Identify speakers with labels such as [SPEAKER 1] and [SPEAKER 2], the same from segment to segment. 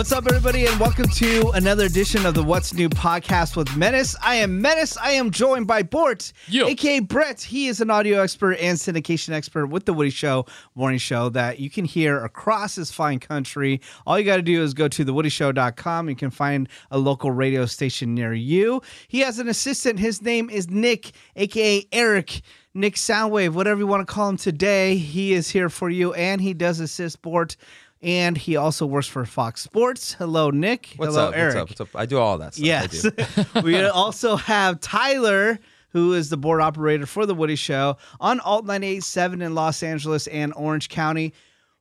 [SPEAKER 1] What's up, everybody, and welcome to another edition of the What's New podcast with Menace. I am Menace. I am joined by Bort,
[SPEAKER 2] Yo.
[SPEAKER 1] aka Brett. He is an audio expert and syndication expert with the Woody Show morning show that you can hear across this fine country. All you got to do is go to thewoodyshow.com. You can find a local radio station near you. He has an assistant. His name is Nick, aka Eric. Nick Soundwave, whatever you want to call him today, he is here for you, and he does assist Bort and he also works for Fox Sports. Hello, Nick.
[SPEAKER 3] What's
[SPEAKER 1] Hello,
[SPEAKER 3] up?
[SPEAKER 1] Eric.
[SPEAKER 3] What's up? What's up? I do all that stuff. I
[SPEAKER 1] Yes.
[SPEAKER 3] do.
[SPEAKER 1] we also have Tyler, who is the board operator for the Woody Show on Alt 987 in Los Angeles and Orange County.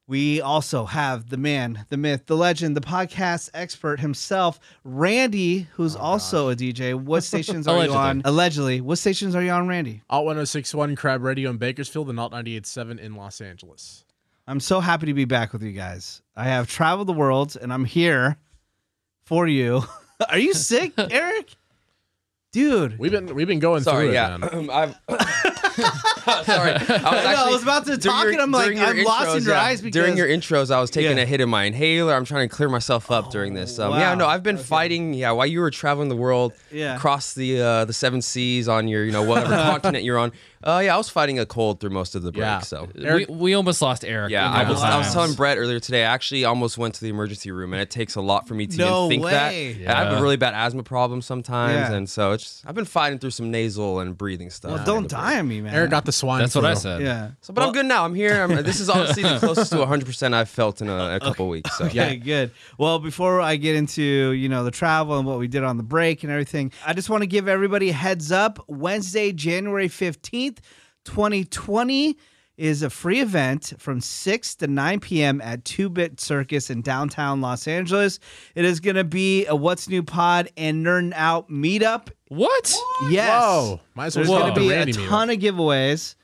[SPEAKER 1] We also have the man, the myth, the legend, the podcast expert himself, Randy, who's oh, also a DJ. What stations are you on? Allegedly. What stations are you on, Randy?
[SPEAKER 4] Alt 1061 Crab Radio in Bakersfield and Alt 987 in Los Angeles.
[SPEAKER 1] I'm so happy to be back with you guys. I have traveled the world and I'm here for you. Are you sick, Eric? Dude.
[SPEAKER 4] We've been we've been going
[SPEAKER 3] Sorry,
[SPEAKER 4] through it,
[SPEAKER 3] yeah.
[SPEAKER 4] man.
[SPEAKER 3] I've, sorry. I was,
[SPEAKER 1] I, know, I was about to talk
[SPEAKER 3] your-
[SPEAKER 1] and I'm like, I'm lost in your
[SPEAKER 3] yeah.
[SPEAKER 1] eyes because
[SPEAKER 3] during your intros, I was taking
[SPEAKER 1] Yeah.
[SPEAKER 3] a hit in my inhaler. I'm trying to clear myself up during this. Um,
[SPEAKER 1] wow.
[SPEAKER 3] Yeah, no, I've been fighting. Yeah, while you were traveling the world,
[SPEAKER 1] Yeah.
[SPEAKER 3] across the uh, the seven seas on your you know whatever continent you're on. Uh, yeah, I was fighting a cold through most of the break.
[SPEAKER 4] Yeah.
[SPEAKER 3] So
[SPEAKER 2] we, we almost lost Eric.
[SPEAKER 3] yeah, I was, I was telling Brett earlier today. I actually almost went to the emergency room, and it takes a lot for me to
[SPEAKER 1] No
[SPEAKER 3] even think
[SPEAKER 1] way.
[SPEAKER 3] that. And I have a really bad asthma problem sometimes,
[SPEAKER 1] Yeah.
[SPEAKER 3] and so it's just, I've been fighting through some nasal and breathing stuff.
[SPEAKER 1] well, don't die on me, man.
[SPEAKER 4] Eric got the swine
[SPEAKER 2] That's what. I said.
[SPEAKER 1] Yeah.
[SPEAKER 3] So, but I'm good now. I'm here. I'm, this is honestly the closest to 100 percent I've felt in a, a couple weeks. So
[SPEAKER 1] Okay, good. Well, before I get into you know the travel and what we did on the break and everything, I just want to give everybody a heads up. Wednesday, January fifteenth, twenty twenty, is a free event from six to nine p.m. at Two Bit Circus in downtown Los Angeles. It is going to be a What's New Pod and Nerd Out meetup.
[SPEAKER 2] What?
[SPEAKER 1] Yes.
[SPEAKER 4] Whoa. Might as well
[SPEAKER 1] There's going to be a
[SPEAKER 4] Randy meetup.
[SPEAKER 1] ton of giveaways.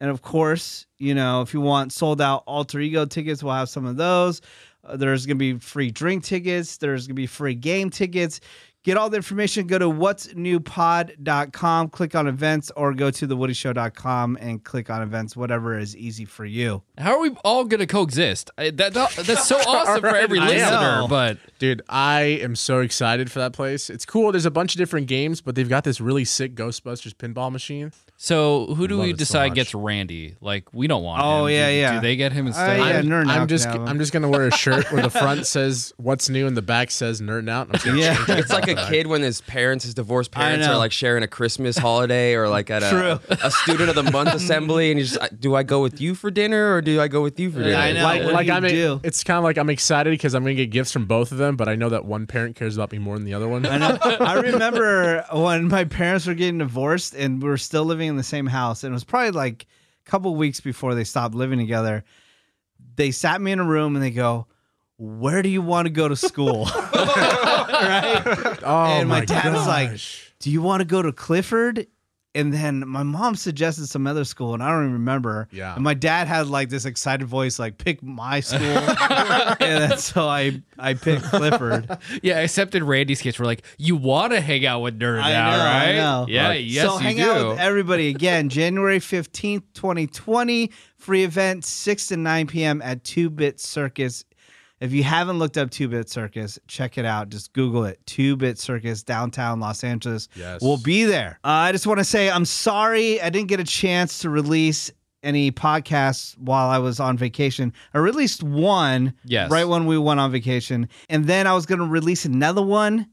[SPEAKER 1] And of course, you know, if you want sold out alter ego tickets, we'll have some of those. Uh, there's going to be free drink tickets. There's going to be free game tickets. Get all the information. Go to what's newpod.com, click on events, or go to thewoodyshow.com and click on events, whatever is easy for you.
[SPEAKER 2] How are we all going to coexist? I, that, that- that's so awesome for every
[SPEAKER 4] I know.
[SPEAKER 2] listener, but
[SPEAKER 4] Dude, I am so excited for that place. It's cool. There's a bunch of different games, but they've got this really sick Ghostbusters pinball machine.
[SPEAKER 2] So who do
[SPEAKER 4] Love
[SPEAKER 2] we
[SPEAKER 4] it so
[SPEAKER 2] decide gets Randy? Like we don't want
[SPEAKER 1] Oh,
[SPEAKER 2] him.
[SPEAKER 1] yeah,
[SPEAKER 2] do,
[SPEAKER 1] yeah.
[SPEAKER 2] Do they get him uh, instead?
[SPEAKER 1] yeah,
[SPEAKER 4] I'm,
[SPEAKER 1] Nerd Out
[SPEAKER 4] I'm just
[SPEAKER 1] have 'em.
[SPEAKER 4] I'm just gonna wear a shirt where the front says "What's new" and the back says "Nerd Out." I'm
[SPEAKER 1] Yeah.
[SPEAKER 3] it's like a kid when his parents, his divorced parents, are like sharing a Christmas holiday or like at a,
[SPEAKER 1] True.
[SPEAKER 3] a student of the month assembly, and he's just, do I go with you for dinner or do I go with you for dinner?
[SPEAKER 1] I know.
[SPEAKER 4] Like, like I'm,
[SPEAKER 1] do?
[SPEAKER 4] it's kind of like I'm excited because I'm gonna get gifts from both of them, but I know that one parent cares about me more than the other one.
[SPEAKER 1] I know. I remember when my parents were getting divorced and we were still living in the same house, and it was probably like a couple weeks before they stopped living together. They sat me in a room and they go, "Where do you want to go to school?" right?
[SPEAKER 4] Oh
[SPEAKER 1] and my,
[SPEAKER 4] my
[SPEAKER 1] dad was like, "Do you want to go to Clifford?" And then my mom suggested some other school, and I don't even remember.
[SPEAKER 4] Yeah.
[SPEAKER 1] And my dad had like this excited voice, like pick my school, and then, so I I picked Clifford.
[SPEAKER 2] yeah, except in Randy's case, we're like, you want to hang out with Nerd
[SPEAKER 1] I
[SPEAKER 2] now,
[SPEAKER 1] know, I know.
[SPEAKER 2] Yeah,
[SPEAKER 3] Right.
[SPEAKER 2] yes,
[SPEAKER 1] so
[SPEAKER 2] you
[SPEAKER 1] hang
[SPEAKER 2] do.
[SPEAKER 1] out with everybody again, January 15th, 2020. Free event, 6 to 9 p.m. at 2 Bit Circus. If you haven't looked up 2 Bit Circus, check it out. Just Google it 2 Bit Circus, downtown Los Angeles.
[SPEAKER 4] Yes.
[SPEAKER 1] We'll be there. Uh, I just want to say I'm sorry I didn't get a chance to release any podcasts while I was on vacation. I released one
[SPEAKER 2] Yes.
[SPEAKER 1] right when we went on vacation. And then I was going to release another one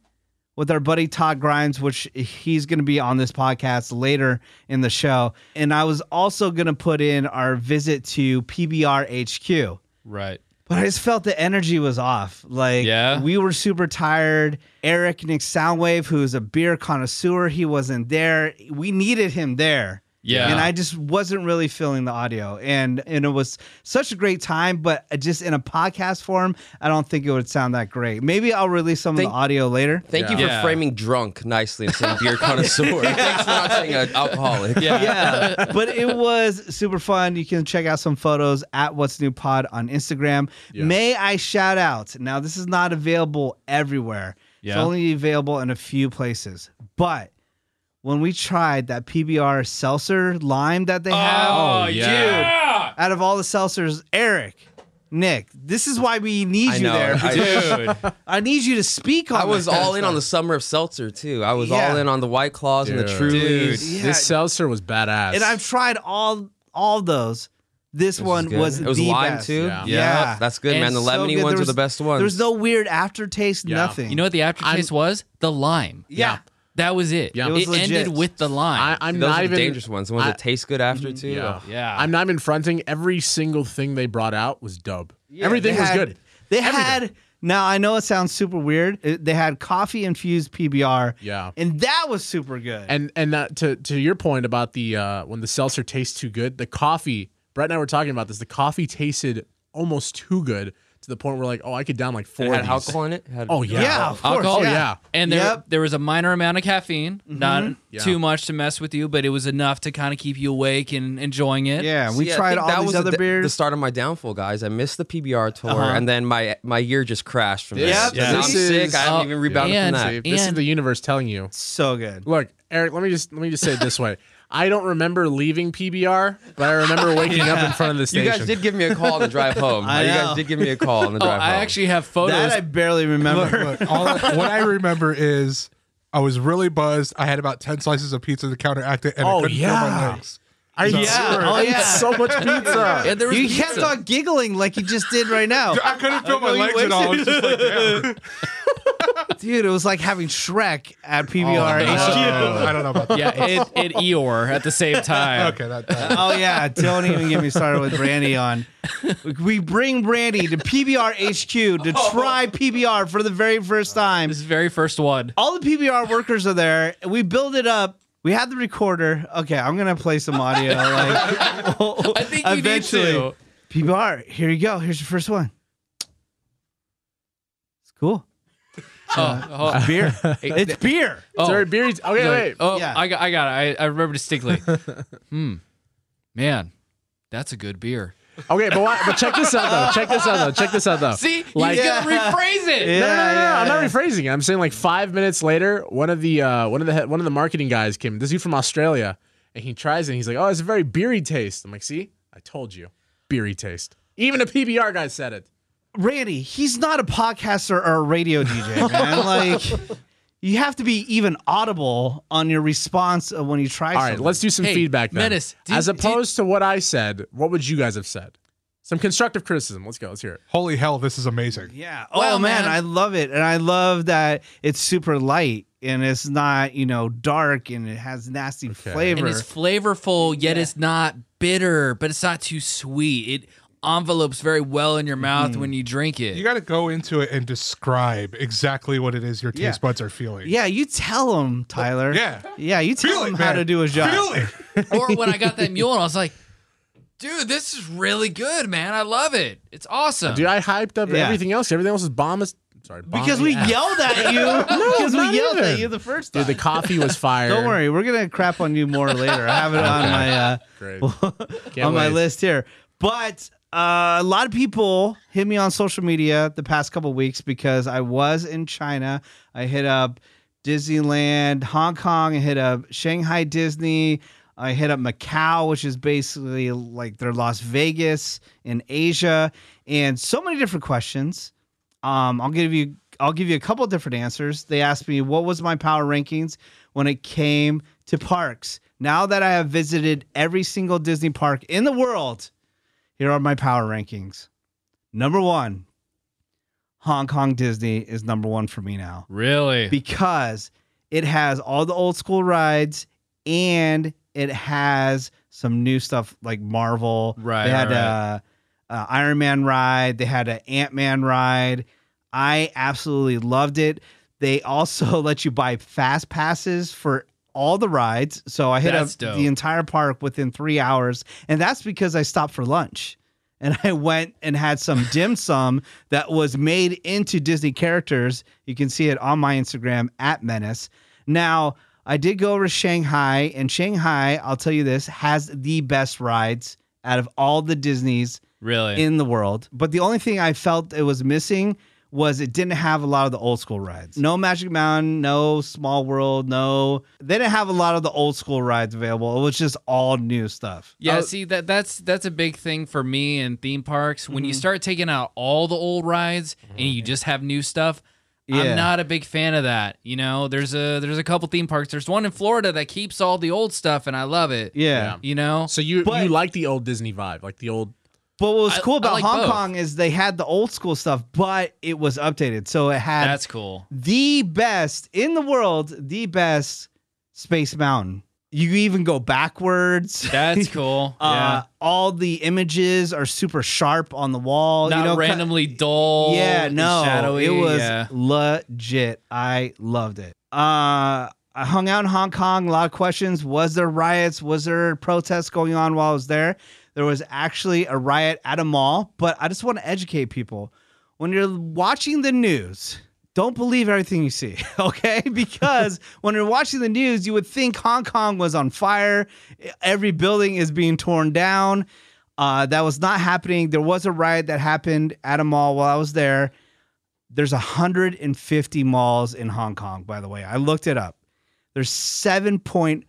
[SPEAKER 1] with our buddy Todd Grimes, which he's going to be on this podcast later in the show. And I was also going to put in our visit to PBR HQ.
[SPEAKER 2] Right.
[SPEAKER 1] But I just felt the energy was off. Like,
[SPEAKER 2] Yeah?
[SPEAKER 1] we were super tired. Eric Nick Soundwave, who's a beer connoisseur, he wasn't there. We needed him there.
[SPEAKER 2] Yeah.
[SPEAKER 1] And I just wasn't really feeling the audio. And and it was such a great time, but just in a podcast form, I don't think it would sound that great. Maybe I'll release some
[SPEAKER 3] Thank-
[SPEAKER 1] of the audio later.
[SPEAKER 3] Thank you for
[SPEAKER 2] Yeah.
[SPEAKER 3] framing drunk nicely and saying beer connoisseur. Thanks for not saying an alcoholic.
[SPEAKER 2] Yeah.
[SPEAKER 1] yeah, but it was super fun. You can check out some photos at What's New Pod on Instagram.
[SPEAKER 4] Yeah.
[SPEAKER 1] May I shout out? Now, this is not available everywhere. It's
[SPEAKER 2] Yeah.
[SPEAKER 1] only available in a few places. But when we tried that PBR seltzer lime that they oh, have,
[SPEAKER 2] Oh,
[SPEAKER 4] yeah.
[SPEAKER 2] yeah.
[SPEAKER 1] out of all the seltzers, Eric, Nick, this is why we need
[SPEAKER 3] I
[SPEAKER 1] you
[SPEAKER 3] know.
[SPEAKER 1] there.
[SPEAKER 3] I-
[SPEAKER 2] Dude.
[SPEAKER 1] I need you to speak on
[SPEAKER 3] I was
[SPEAKER 1] that
[SPEAKER 3] all in
[SPEAKER 1] stuff.
[SPEAKER 3] on the summer of seltzer too. I was
[SPEAKER 1] Yeah.
[SPEAKER 3] all in on the White Claws and the
[SPEAKER 4] Dude.
[SPEAKER 3] Trulies.
[SPEAKER 1] Yeah.
[SPEAKER 4] This seltzer was badass.
[SPEAKER 1] and I've tried all all those. This,
[SPEAKER 3] This
[SPEAKER 1] one
[SPEAKER 3] is good.
[SPEAKER 1] was
[SPEAKER 3] it was
[SPEAKER 1] the
[SPEAKER 3] lime
[SPEAKER 1] best.
[SPEAKER 3] too.
[SPEAKER 4] Yeah.
[SPEAKER 1] Yeah.
[SPEAKER 3] that's good,
[SPEAKER 2] And
[SPEAKER 3] man. The
[SPEAKER 1] so
[SPEAKER 3] lemony
[SPEAKER 1] good.
[SPEAKER 3] ones
[SPEAKER 1] There
[SPEAKER 3] are the best ones.
[SPEAKER 1] There's no weird aftertaste,
[SPEAKER 4] Yeah.
[SPEAKER 1] nothing.
[SPEAKER 2] You know what the aftertaste was? The lime.
[SPEAKER 1] Yeah.
[SPEAKER 2] That was it.
[SPEAKER 4] Yeah.
[SPEAKER 1] It was
[SPEAKER 2] ended
[SPEAKER 1] legit.
[SPEAKER 2] with the lime.
[SPEAKER 4] I, I'm
[SPEAKER 3] Those
[SPEAKER 4] not
[SPEAKER 3] are the
[SPEAKER 4] even
[SPEAKER 3] dangerous ones. The ones
[SPEAKER 4] I-
[SPEAKER 3] that taste good after too.
[SPEAKER 4] Yeah.
[SPEAKER 2] yeah.
[SPEAKER 4] I'm not even fronting. Every single thing they brought out was dub.
[SPEAKER 1] Yeah,
[SPEAKER 4] Everything
[SPEAKER 1] they
[SPEAKER 4] was
[SPEAKER 1] had-
[SPEAKER 4] good.
[SPEAKER 1] They
[SPEAKER 4] Everything.
[SPEAKER 1] had now I know it sounds super weird. It- they had coffee infused PBR.
[SPEAKER 4] Yeah.
[SPEAKER 1] And that was super good.
[SPEAKER 4] And and that, to to your point about the uh, when the seltzer tastes too good, the coffee. Brett and I were talking about this. The coffee tasted almost too good to the point where like, oh, I could down like four.
[SPEAKER 3] It had
[SPEAKER 4] of these.
[SPEAKER 3] alcohol in it. It had-
[SPEAKER 4] Oh yeah.
[SPEAKER 1] yeah, of course.
[SPEAKER 2] Alcohol?
[SPEAKER 1] yeah.
[SPEAKER 4] yeah.
[SPEAKER 2] and there,
[SPEAKER 1] Yep.
[SPEAKER 2] there was a minor amount of caffeine, not
[SPEAKER 4] Yeah.
[SPEAKER 2] too much to mess with you, but it was enough to kind of keep you awake and enjoying it.
[SPEAKER 1] Yeah, we
[SPEAKER 3] See, I
[SPEAKER 1] tried
[SPEAKER 3] think
[SPEAKER 1] all
[SPEAKER 3] that
[SPEAKER 1] these
[SPEAKER 3] was
[SPEAKER 1] other
[SPEAKER 3] the,
[SPEAKER 1] beers.
[SPEAKER 3] The start of my downfall, guys. I missed the PBR tour,
[SPEAKER 1] Uh-huh.
[SPEAKER 3] and then my my year just crashed from
[SPEAKER 4] This-
[SPEAKER 3] this.
[SPEAKER 1] Yep.
[SPEAKER 3] And now I'm
[SPEAKER 4] this
[SPEAKER 3] sick.
[SPEAKER 4] is-
[SPEAKER 3] I haven't
[SPEAKER 2] oh,
[SPEAKER 3] even rebounded
[SPEAKER 2] and-
[SPEAKER 3] from that.
[SPEAKER 4] See, this is
[SPEAKER 2] And-
[SPEAKER 4] the universe telling you.
[SPEAKER 1] so good.
[SPEAKER 4] Look, Eric. Let me just let me just say it this way. I don't remember leaving PBR, but I remember waking up in front of the station.
[SPEAKER 3] You guys did give me a call on the drive home.
[SPEAKER 1] I
[SPEAKER 3] you
[SPEAKER 1] know.
[SPEAKER 3] guys did give me a call on the drive
[SPEAKER 2] Oh,
[SPEAKER 3] drive
[SPEAKER 2] I actually have photos.
[SPEAKER 1] That I barely remember.
[SPEAKER 5] Look, look, all I, what I remember is I was really buzzed. I had about ten slices of pizza to counteract it, and I
[SPEAKER 4] Oh,
[SPEAKER 5] couldn't feel my
[SPEAKER 4] yeah.
[SPEAKER 5] legs.
[SPEAKER 4] I
[SPEAKER 5] Yeah.
[SPEAKER 4] swear,
[SPEAKER 1] Oh,
[SPEAKER 4] I ate
[SPEAKER 1] yeah.
[SPEAKER 4] so much pizza.
[SPEAKER 2] and there was
[SPEAKER 1] you
[SPEAKER 2] pizza.
[SPEAKER 1] kept on giggling like you just did right now.
[SPEAKER 5] I couldn't feel my legs at all. I was just like, damn.
[SPEAKER 1] Dude, it was like having Shrek at PBR
[SPEAKER 5] Oh,
[SPEAKER 1] HQ.
[SPEAKER 5] no, I don't know about that.
[SPEAKER 2] yeah, it, it Eeyore at the same time.
[SPEAKER 5] Okay, that, that
[SPEAKER 1] Oh yeah, don't even get me started with Brandy on. We bring Brandy to PBR HQ to oh. try PBR for the very first time.
[SPEAKER 2] This is the very first one.
[SPEAKER 1] All the PBR workers are there. We build it up. We have the recorder. Okay, I'm gonna play some audio. Like
[SPEAKER 2] I think you
[SPEAKER 1] eventually,
[SPEAKER 2] need to.
[SPEAKER 1] PBR. Here you go. Here's your first one. It's cool.
[SPEAKER 2] Oh, oh,
[SPEAKER 1] Beer. It's beer.
[SPEAKER 2] oh,
[SPEAKER 4] Sorry, beer. Okay,
[SPEAKER 2] no,
[SPEAKER 4] wait.
[SPEAKER 2] Oh,
[SPEAKER 1] Yeah.
[SPEAKER 2] I got, I got it. I, I remember distinctly. hmm, man, that's a good beer.
[SPEAKER 4] Okay, but why, but check this out though. Check this out though. Check this out though.
[SPEAKER 2] See,
[SPEAKER 4] Like-
[SPEAKER 2] he's gonna rephrase it.
[SPEAKER 1] Yeah,
[SPEAKER 4] no, no, no, no,
[SPEAKER 1] yeah,
[SPEAKER 4] I'm not rephrasing it. I'm saying like five minutes later, one of the uh, one of the one of the marketing guys came. This dude from Australia, and he tries it. and He's like, "Oh, it's a very beery taste." I'm like, "See, I told you, beery taste." Even a PBR guy said it.
[SPEAKER 1] Randy, he's not a podcaster or a radio DJ, man. like, you have to be even audible on your response when you try
[SPEAKER 4] All right,
[SPEAKER 1] something.
[SPEAKER 4] let's do some
[SPEAKER 2] Hey,
[SPEAKER 4] feedback then.
[SPEAKER 2] Menace, do-
[SPEAKER 4] As
[SPEAKER 2] do-
[SPEAKER 4] opposed to what I said, what would you guys have said? Some constructive criticism. Let's go. Let's hear it.
[SPEAKER 5] holy hell, this is amazing.
[SPEAKER 1] Yeah. Oh
[SPEAKER 2] Wow,
[SPEAKER 1] man,
[SPEAKER 2] man.
[SPEAKER 1] I love it, and I love that it's super light and it's not you know dark and it has nasty flavor.
[SPEAKER 2] and it's flavorful, yet it's not bitter, but it's not too sweet. It envelopes very well in your mouth
[SPEAKER 1] Mm-hmm.
[SPEAKER 2] when you drink it.
[SPEAKER 5] You got to go into it and describe exactly what it is your taste
[SPEAKER 1] Yeah.
[SPEAKER 5] buds are feeling.
[SPEAKER 1] yeah, you tell them, Tyler.
[SPEAKER 5] Yeah.
[SPEAKER 1] Yeah, you tell
[SPEAKER 5] Feel
[SPEAKER 1] him
[SPEAKER 5] it,
[SPEAKER 1] how
[SPEAKER 5] man.
[SPEAKER 1] to do a job.
[SPEAKER 5] Feel it.
[SPEAKER 2] or when I got that mule, and I was like, dude, this is really good, man. I love it. It's awesome.
[SPEAKER 4] Dude, I hyped up
[SPEAKER 1] Yeah.
[SPEAKER 4] everything else. Everything else is bomb. As, sorry, bomb
[SPEAKER 1] Because we
[SPEAKER 4] as-
[SPEAKER 1] yelled at you. because we
[SPEAKER 4] not
[SPEAKER 1] yelled at
[SPEAKER 4] even.
[SPEAKER 1] you the first time.
[SPEAKER 4] Dude, the coffee was fire.
[SPEAKER 1] Don't worry, we're gonna crap on you more later. I have it on my uh,
[SPEAKER 4] Great. Can't
[SPEAKER 1] on my
[SPEAKER 4] wait.
[SPEAKER 1] list here. But uh, a lot of people hit me on social media the past couple weeks because I was in China. I hit up Disneyland, Hong Kong. I hit up Shanghai Disney. I hit up Macau, which is basically like their Las Vegas in Asia, and so many different questions. Um, I'll give you I'll give you a couple different answers. They asked me what was my power rankings when it came to parks. Now that I have visited every single Disney park in the world, here are my power rankings. Number one, Hong Kong Disney is number one for me now
[SPEAKER 2] really?
[SPEAKER 1] because it has all the old school rides and it has some new stuff like Marvel.
[SPEAKER 2] Right,
[SPEAKER 1] They had
[SPEAKER 2] right,
[SPEAKER 1] a, a Iron Man ride. They had an Ant Man ride. I absolutely loved it. They also let you buy fast passes for all the rides. So I hit
[SPEAKER 2] That's
[SPEAKER 1] up
[SPEAKER 2] dope.
[SPEAKER 1] the entire park within three hours, and that's because I stopped for lunch. And I went and had some dim sum that was made into Disney characters. You can see it on my Instagram at Menace. Now, I did go over to Shanghai, and Shanghai, I'll tell you this, has the best rides out of all the Disneys
[SPEAKER 2] Really?
[SPEAKER 1] in the world. But the only thing I felt it was missing was it didn't have a lot of the old school rides. No Magic Mountain, no Small World, no. They didn't have a lot of the old school rides available. It was just all new stuff.
[SPEAKER 2] Yeah,
[SPEAKER 1] Oh,
[SPEAKER 2] see that that's that's a big thing for me in theme parks. When
[SPEAKER 1] Mm-hmm.
[SPEAKER 2] you start taking out all the old rides and you just have new stuff,
[SPEAKER 1] Yeah.
[SPEAKER 2] I'm not a big fan of that. You know, there's a there's a couple theme parks. There's one in Florida that keeps all the old stuff, and I love it.
[SPEAKER 1] yeah.
[SPEAKER 2] You know,
[SPEAKER 4] So you
[SPEAKER 1] But-
[SPEAKER 4] you like the old Disney vibe, like the old
[SPEAKER 1] But what was
[SPEAKER 2] I-
[SPEAKER 1] cool about
[SPEAKER 2] like
[SPEAKER 1] Hong
[SPEAKER 2] both.
[SPEAKER 1] Kong is they had the old school stuff, but it was updated. So it had
[SPEAKER 2] that's cool.
[SPEAKER 1] the best in the world, the best Space Mountain. You even go backwards.
[SPEAKER 2] That's cool.
[SPEAKER 1] Uh,
[SPEAKER 2] yeah,
[SPEAKER 1] all the images are super sharp on the wall.
[SPEAKER 2] not
[SPEAKER 1] you know,
[SPEAKER 2] randomly dull.
[SPEAKER 1] Yeah, no,
[SPEAKER 2] shadowy.
[SPEAKER 1] it was
[SPEAKER 2] yeah.
[SPEAKER 1] legit. I loved it. Uh, I hung out in Hong Kong. A lot of questions. Was there riots? Was there protests going on while I was there? There was actually a riot at a mall, but I just want to educate people. When you're watching the news, don't believe everything you see, okay? Because when you're watching the news, you would think Hong Kong was on fire, every building is being torn down. Uh, that was not happening. There was a riot that happened at a mall while I was there. There's 150 malls in Hong Kong, by the way. I looked it up. There's 7.5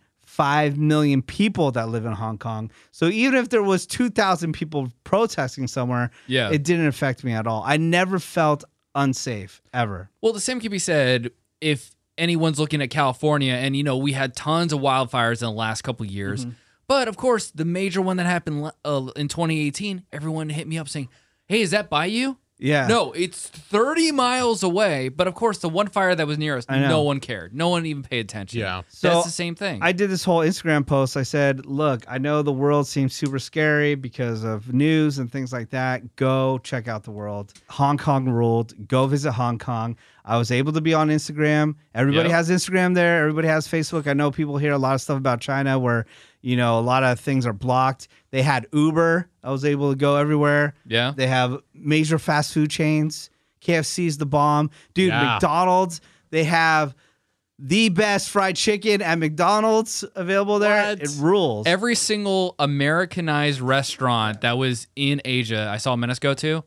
[SPEAKER 1] million people that live in Hong Kong. So even if there was 2,000 people protesting somewhere,
[SPEAKER 2] Yeah.
[SPEAKER 1] it didn't affect me at all. I never felt unsafe ever.
[SPEAKER 2] Well, the same could be said if anyone's looking at California, and you know we had tons of wildfires in the last couple years.
[SPEAKER 1] Mm-hmm.
[SPEAKER 2] But of course, the major one that happened uh, in 2018, everyone hit me up saying, "Hey, is that by you?"
[SPEAKER 1] Yeah.
[SPEAKER 2] No, it's 30 miles away. But of course, the one fire that was near us, no one cared. No one even paid attention.
[SPEAKER 4] Yeah.
[SPEAKER 1] So,
[SPEAKER 2] that's the same thing.
[SPEAKER 1] I did this whole Instagram post. I said, "Look, I know the world seems super scary because of news and things like that. Go check out the world. Hong Kong ruled. Go visit Hong Kong." I was able to be on Instagram. Everybody
[SPEAKER 2] Yep.
[SPEAKER 1] has Instagram there. Everybody has Facebook. I know people hear a lot of stuff about China where you know a lot of things are blocked. They had Uber. I was able to go everywhere.
[SPEAKER 2] yeah.
[SPEAKER 1] They have major fast food chains. KFC's the bomb. Dude,
[SPEAKER 4] Yeah.
[SPEAKER 1] McDonald's, they have the best fried chicken at McDonald's available there.
[SPEAKER 4] What?
[SPEAKER 1] It rules.
[SPEAKER 2] Every single Americanized restaurant that was in Asia, I saw Menace go to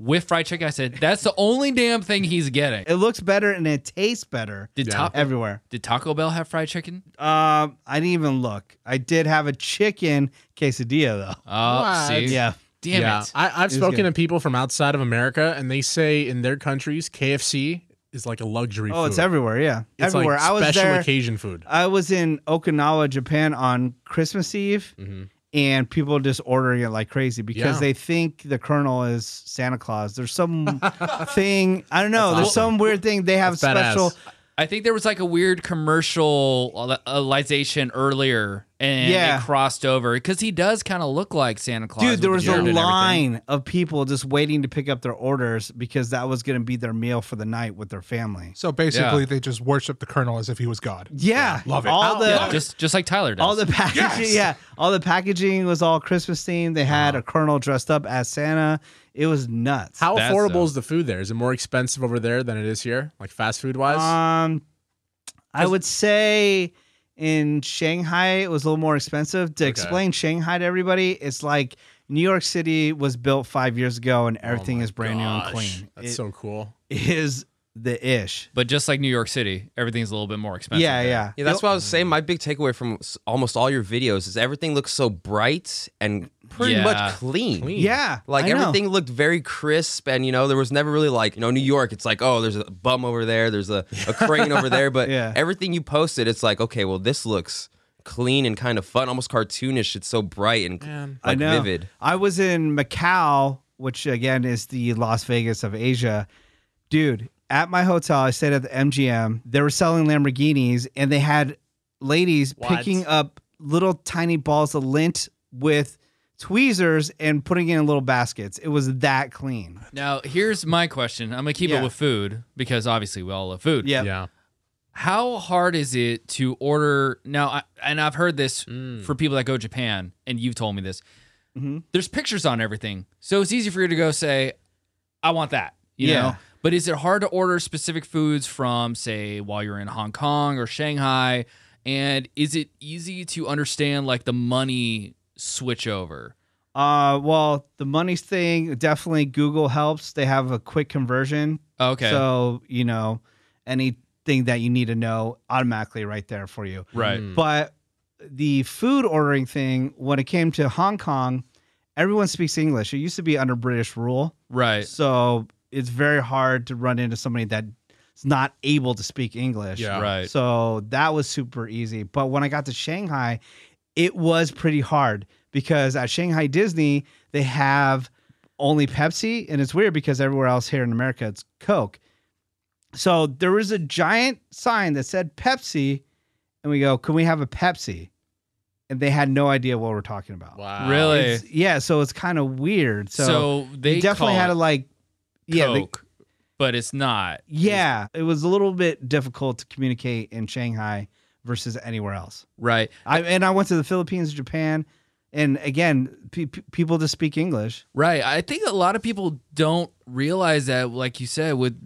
[SPEAKER 2] with fried chicken. I said, that's the only damn thing he's getting.
[SPEAKER 1] it looks better and it tastes better
[SPEAKER 2] Did,
[SPEAKER 4] Yeah.
[SPEAKER 1] Everywhere.
[SPEAKER 2] did Taco Bell have fried chicken?
[SPEAKER 1] Um, I didn't even look. I did have a chicken quesadilla though.
[SPEAKER 2] Oh,
[SPEAKER 4] What?
[SPEAKER 2] see?
[SPEAKER 1] Yeah.
[SPEAKER 2] Damn
[SPEAKER 4] yeah.
[SPEAKER 2] it.
[SPEAKER 4] I, I've
[SPEAKER 1] was
[SPEAKER 4] spoken to people from outside of America, and they say in their countries, KFC is like a luxury.
[SPEAKER 1] Oh,
[SPEAKER 4] food.
[SPEAKER 1] it's everywhere. Yeah,
[SPEAKER 4] It's
[SPEAKER 1] everywhere.
[SPEAKER 4] Like
[SPEAKER 1] I was
[SPEAKER 4] special
[SPEAKER 1] there.
[SPEAKER 4] occasion food.
[SPEAKER 1] I was in Okinawa, Japan on Christmas Eve,
[SPEAKER 4] Mm-hmm.
[SPEAKER 1] And people just ordering it like crazy because
[SPEAKER 4] Yeah.
[SPEAKER 1] they think the Colonel is Santa Claus. There's some thing I don't know.
[SPEAKER 4] That's
[SPEAKER 1] There's
[SPEAKER 4] awesome.
[SPEAKER 1] some weird thing they have
[SPEAKER 4] That's badass.
[SPEAKER 1] special.
[SPEAKER 2] I think there was like a weird commercialization uh, earlier and
[SPEAKER 1] Yeah.
[SPEAKER 2] it crossed over because he does kind of look like Santa Claus.
[SPEAKER 1] Dude,
[SPEAKER 2] with
[SPEAKER 1] there
[SPEAKER 2] the
[SPEAKER 1] was a
[SPEAKER 2] beard and everything.
[SPEAKER 1] line of people just waiting to pick up their orders because that was going to be their meal for the night with their family.
[SPEAKER 5] So basically,
[SPEAKER 2] Yeah.
[SPEAKER 5] they just worship the colonel as if he was God.
[SPEAKER 1] Yeah,
[SPEAKER 5] love it.
[SPEAKER 1] All the
[SPEAKER 2] Yeah, just just like Tyler does.
[SPEAKER 1] all the packaging, yeah, all the packaging was all Christmas themed. They had a Colonel dressed up as Santa. It was nuts.
[SPEAKER 4] How
[SPEAKER 2] That's
[SPEAKER 4] affordable
[SPEAKER 2] so-
[SPEAKER 4] is the food there? Is it more expensive over there than it is here, like fast food wise?
[SPEAKER 1] Um, I would say in Shanghai it was a little more expensive. To explain Shanghai to everybody, it's like New York City was built five years ago and oh everything
[SPEAKER 4] Oh
[SPEAKER 1] is brand new and clean.
[SPEAKER 4] That's
[SPEAKER 1] It
[SPEAKER 4] so cool.
[SPEAKER 1] is the ish.
[SPEAKER 2] but just like New York City, everything's a little bit more expensive.
[SPEAKER 1] Yeah,
[SPEAKER 2] there.
[SPEAKER 1] yeah,
[SPEAKER 3] Yeah, that's what I was saying. My big takeaway from s- almost all your videos is everything looks so bright and pretty
[SPEAKER 2] Yeah.
[SPEAKER 3] much clean.
[SPEAKER 4] Clean.
[SPEAKER 1] Yeah,
[SPEAKER 3] Like
[SPEAKER 1] I know.
[SPEAKER 3] everything looked very crisp, and you know there was never really like you know New York. It's like oh, there's a bum over there, there's a, a crane over there, but
[SPEAKER 1] Yeah.
[SPEAKER 3] everything you posted, it's like okay, well this looks clean and kind of fun, almost cartoonish. It's so bright and
[SPEAKER 4] Man.
[SPEAKER 3] like
[SPEAKER 1] I know.
[SPEAKER 3] vivid.
[SPEAKER 1] I was in Macau, which again is the Las Vegas of Asia. Dude, at my hotel, I stayed at the MGM. They were selling Lamborghinis and they had ladies
[SPEAKER 4] What?
[SPEAKER 1] picking up little tiny balls of lint with tweezers and putting it in little baskets. It was that clean.
[SPEAKER 2] Now, here's my question. I'm going to keep
[SPEAKER 1] Yeah.
[SPEAKER 2] it with food because obviously we all love food.
[SPEAKER 1] Yeah.
[SPEAKER 4] Yeah.
[SPEAKER 2] How hard is it to order now? I, and I've heard this
[SPEAKER 1] Mm.
[SPEAKER 2] for people that go to Japan, and you've told me this.
[SPEAKER 1] Mm-hmm.
[SPEAKER 2] There's pictures on everything, so it's easy for you to go say, "I want that," you
[SPEAKER 1] Yeah.
[SPEAKER 2] know. But is it hard to order specific foods from, say, while you're in Hong Kong or Shanghai? And is it easy to understand like the money switch over?
[SPEAKER 1] Uh, well, the money thing definitely Google helps. They have a quick conversion,
[SPEAKER 2] Okay.
[SPEAKER 1] so you know anything that you need to know automatically right there for you.
[SPEAKER 2] right.
[SPEAKER 4] Mm.
[SPEAKER 1] But the food ordering thing, when it came to Hong Kong, everyone speaks English. It used to be under British rule,
[SPEAKER 2] Right.
[SPEAKER 1] so it's very hard to run into somebody that's not able to speak English.
[SPEAKER 4] Yeah.
[SPEAKER 2] Right.
[SPEAKER 1] So that was super easy. But when I got to Shanghai, it was pretty hard because at Shanghai Disney, they have only Pepsi. And it's weird because everywhere else here in America, it's Coke. So there was a giant sign that said Pepsi. And we go, can we have a Pepsi? And they had no idea what we're talking about.
[SPEAKER 4] Wow.
[SPEAKER 2] Really?
[SPEAKER 1] It's- yeah. So it's kind of weird. So,
[SPEAKER 2] So, they
[SPEAKER 1] definitely had to like, yeah,
[SPEAKER 2] Coke, but it's not.
[SPEAKER 1] yeah, it was a little bit difficult to communicate in Shanghai versus anywhere else.
[SPEAKER 2] Right.
[SPEAKER 1] I and I went to the Philippines, Japan, and again, pe- people just speak English.
[SPEAKER 2] Right. I think a lot of people don't realize that, like you said, with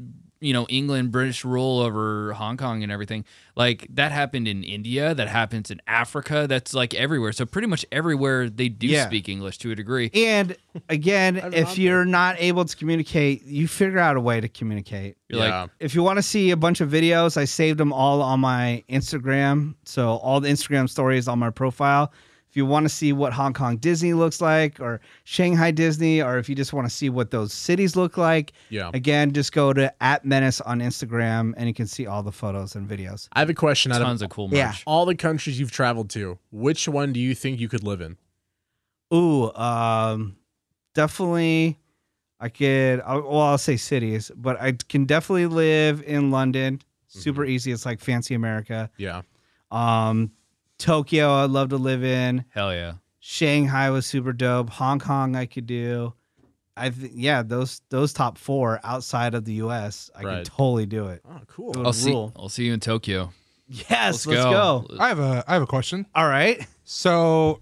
[SPEAKER 2] you know England, British rule over Hong Kong and everything, like that happened in India, that happens in Africa, that's like everywhere. So pretty much everywhere they do
[SPEAKER 1] Yeah.
[SPEAKER 2] speak English to a degree.
[SPEAKER 1] And again, if you're not able to communicate, you figure out a way to communicate.
[SPEAKER 2] You're
[SPEAKER 4] Yeah.
[SPEAKER 2] like,
[SPEAKER 1] If you want to see a bunch of videos, I saved them all on my Instagram. So all the Instagram stories on my profile. If you want to see what Hong Kong Disney looks like, or Shanghai Disney, or if you just want to see what those cities look like,
[SPEAKER 4] Yeah.
[SPEAKER 1] again, just go to at Menace on Instagram, and you can see all the photos and videos.
[SPEAKER 4] I have a question. Out
[SPEAKER 2] tons
[SPEAKER 4] of
[SPEAKER 2] of cool merch.
[SPEAKER 1] Yeah.
[SPEAKER 4] all the countries you've traveled to, which one do you think you could live in?
[SPEAKER 1] Ooh, um, definitely. I could. Well, I'll say cities, but I can definitely live in London. Super easy. It's like fancy America.
[SPEAKER 4] Yeah.
[SPEAKER 1] Um, Tokyo, I'd love to live in.
[SPEAKER 2] Hell yeah.
[SPEAKER 1] Shanghai was super dope. Hong Kong, I could do. I th- yeah, those those top four outside of the U.S., I
[SPEAKER 4] Right.
[SPEAKER 1] could totally do it.
[SPEAKER 4] Oh, cool.
[SPEAKER 1] It would
[SPEAKER 2] I'll see.
[SPEAKER 1] rule.
[SPEAKER 2] I'll see you in Tokyo.
[SPEAKER 1] Yes, let's, go.
[SPEAKER 5] I have a I have a question.
[SPEAKER 1] All right.
[SPEAKER 5] So,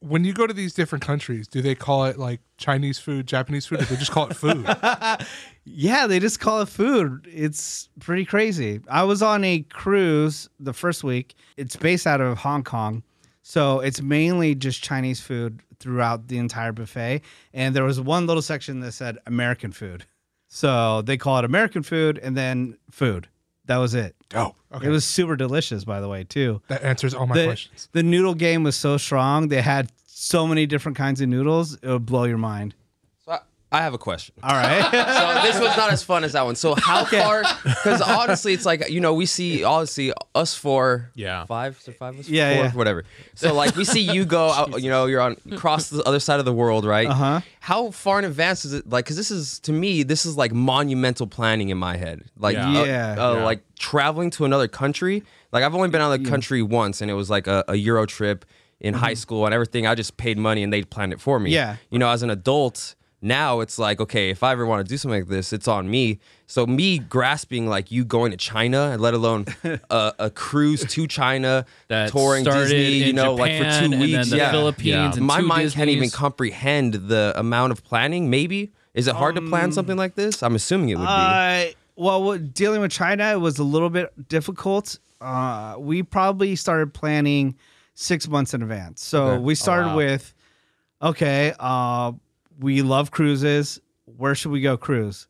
[SPEAKER 5] when you go to these different countries, do they call it like Chinese food, Japanese food, or do they just call it food?
[SPEAKER 1] Yeah, they just call it food. It's pretty crazy. I was on a cruise the first week. It's based out of Hong Kong. So it's mainly just Chinese food throughout the entire buffet. And there was one little section that said American food. So they call it American food and then food. That was it.
[SPEAKER 5] oh, okay.
[SPEAKER 1] It was super delicious, by the way, too.
[SPEAKER 5] that answers all my
[SPEAKER 1] The,
[SPEAKER 5] questions.
[SPEAKER 1] the noodle game was so strong. They had so many different kinds of noodles. It would blow your mind.
[SPEAKER 3] So I, I have a question.
[SPEAKER 1] All right.
[SPEAKER 3] So this was not as fun as that one. So how far? Because honestly, it's like you know we see honestly us four,
[SPEAKER 4] Yeah.
[SPEAKER 3] five, so five, us
[SPEAKER 1] Yeah,
[SPEAKER 3] four,
[SPEAKER 1] yeah.
[SPEAKER 3] whatever. So like we see you go out, you know, you're on across the other side of the world, right?
[SPEAKER 1] Uh huh.
[SPEAKER 3] How far in advance is it? Like, because this is to me, this is like monumental planning in my head. Like,
[SPEAKER 4] Yeah.
[SPEAKER 3] uh,
[SPEAKER 1] Yeah.
[SPEAKER 3] uh,
[SPEAKER 4] Yeah.
[SPEAKER 3] like traveling to another country. Like, I've only been out of the country once, and it was like a, a Euro trip in high school and everything. I just paid money and they planned it for me.
[SPEAKER 1] Yeah.
[SPEAKER 3] You know, as an adult. Now it's like okay, if I ever want to do something like this, it's on me. So me grasping like you going to China, let alone a, a cruise to China,
[SPEAKER 2] That
[SPEAKER 3] touring Disney, you know, like for
[SPEAKER 2] Japan
[SPEAKER 3] two weeks,
[SPEAKER 2] the
[SPEAKER 3] yeah.
[SPEAKER 2] Philippines
[SPEAKER 4] Yeah.
[SPEAKER 3] My mind can't even comprehend the amount of planning. Maybe is it hard to plan something like this? I'm assuming it would be.
[SPEAKER 1] Uh, well, what- dealing with China it was a little bit difficult. Uh, we probably started planning six months in advance. So
[SPEAKER 3] Okay.
[SPEAKER 1] we started
[SPEAKER 4] wow.
[SPEAKER 1] with, okay, uh, we love cruises. Where should we go cruise?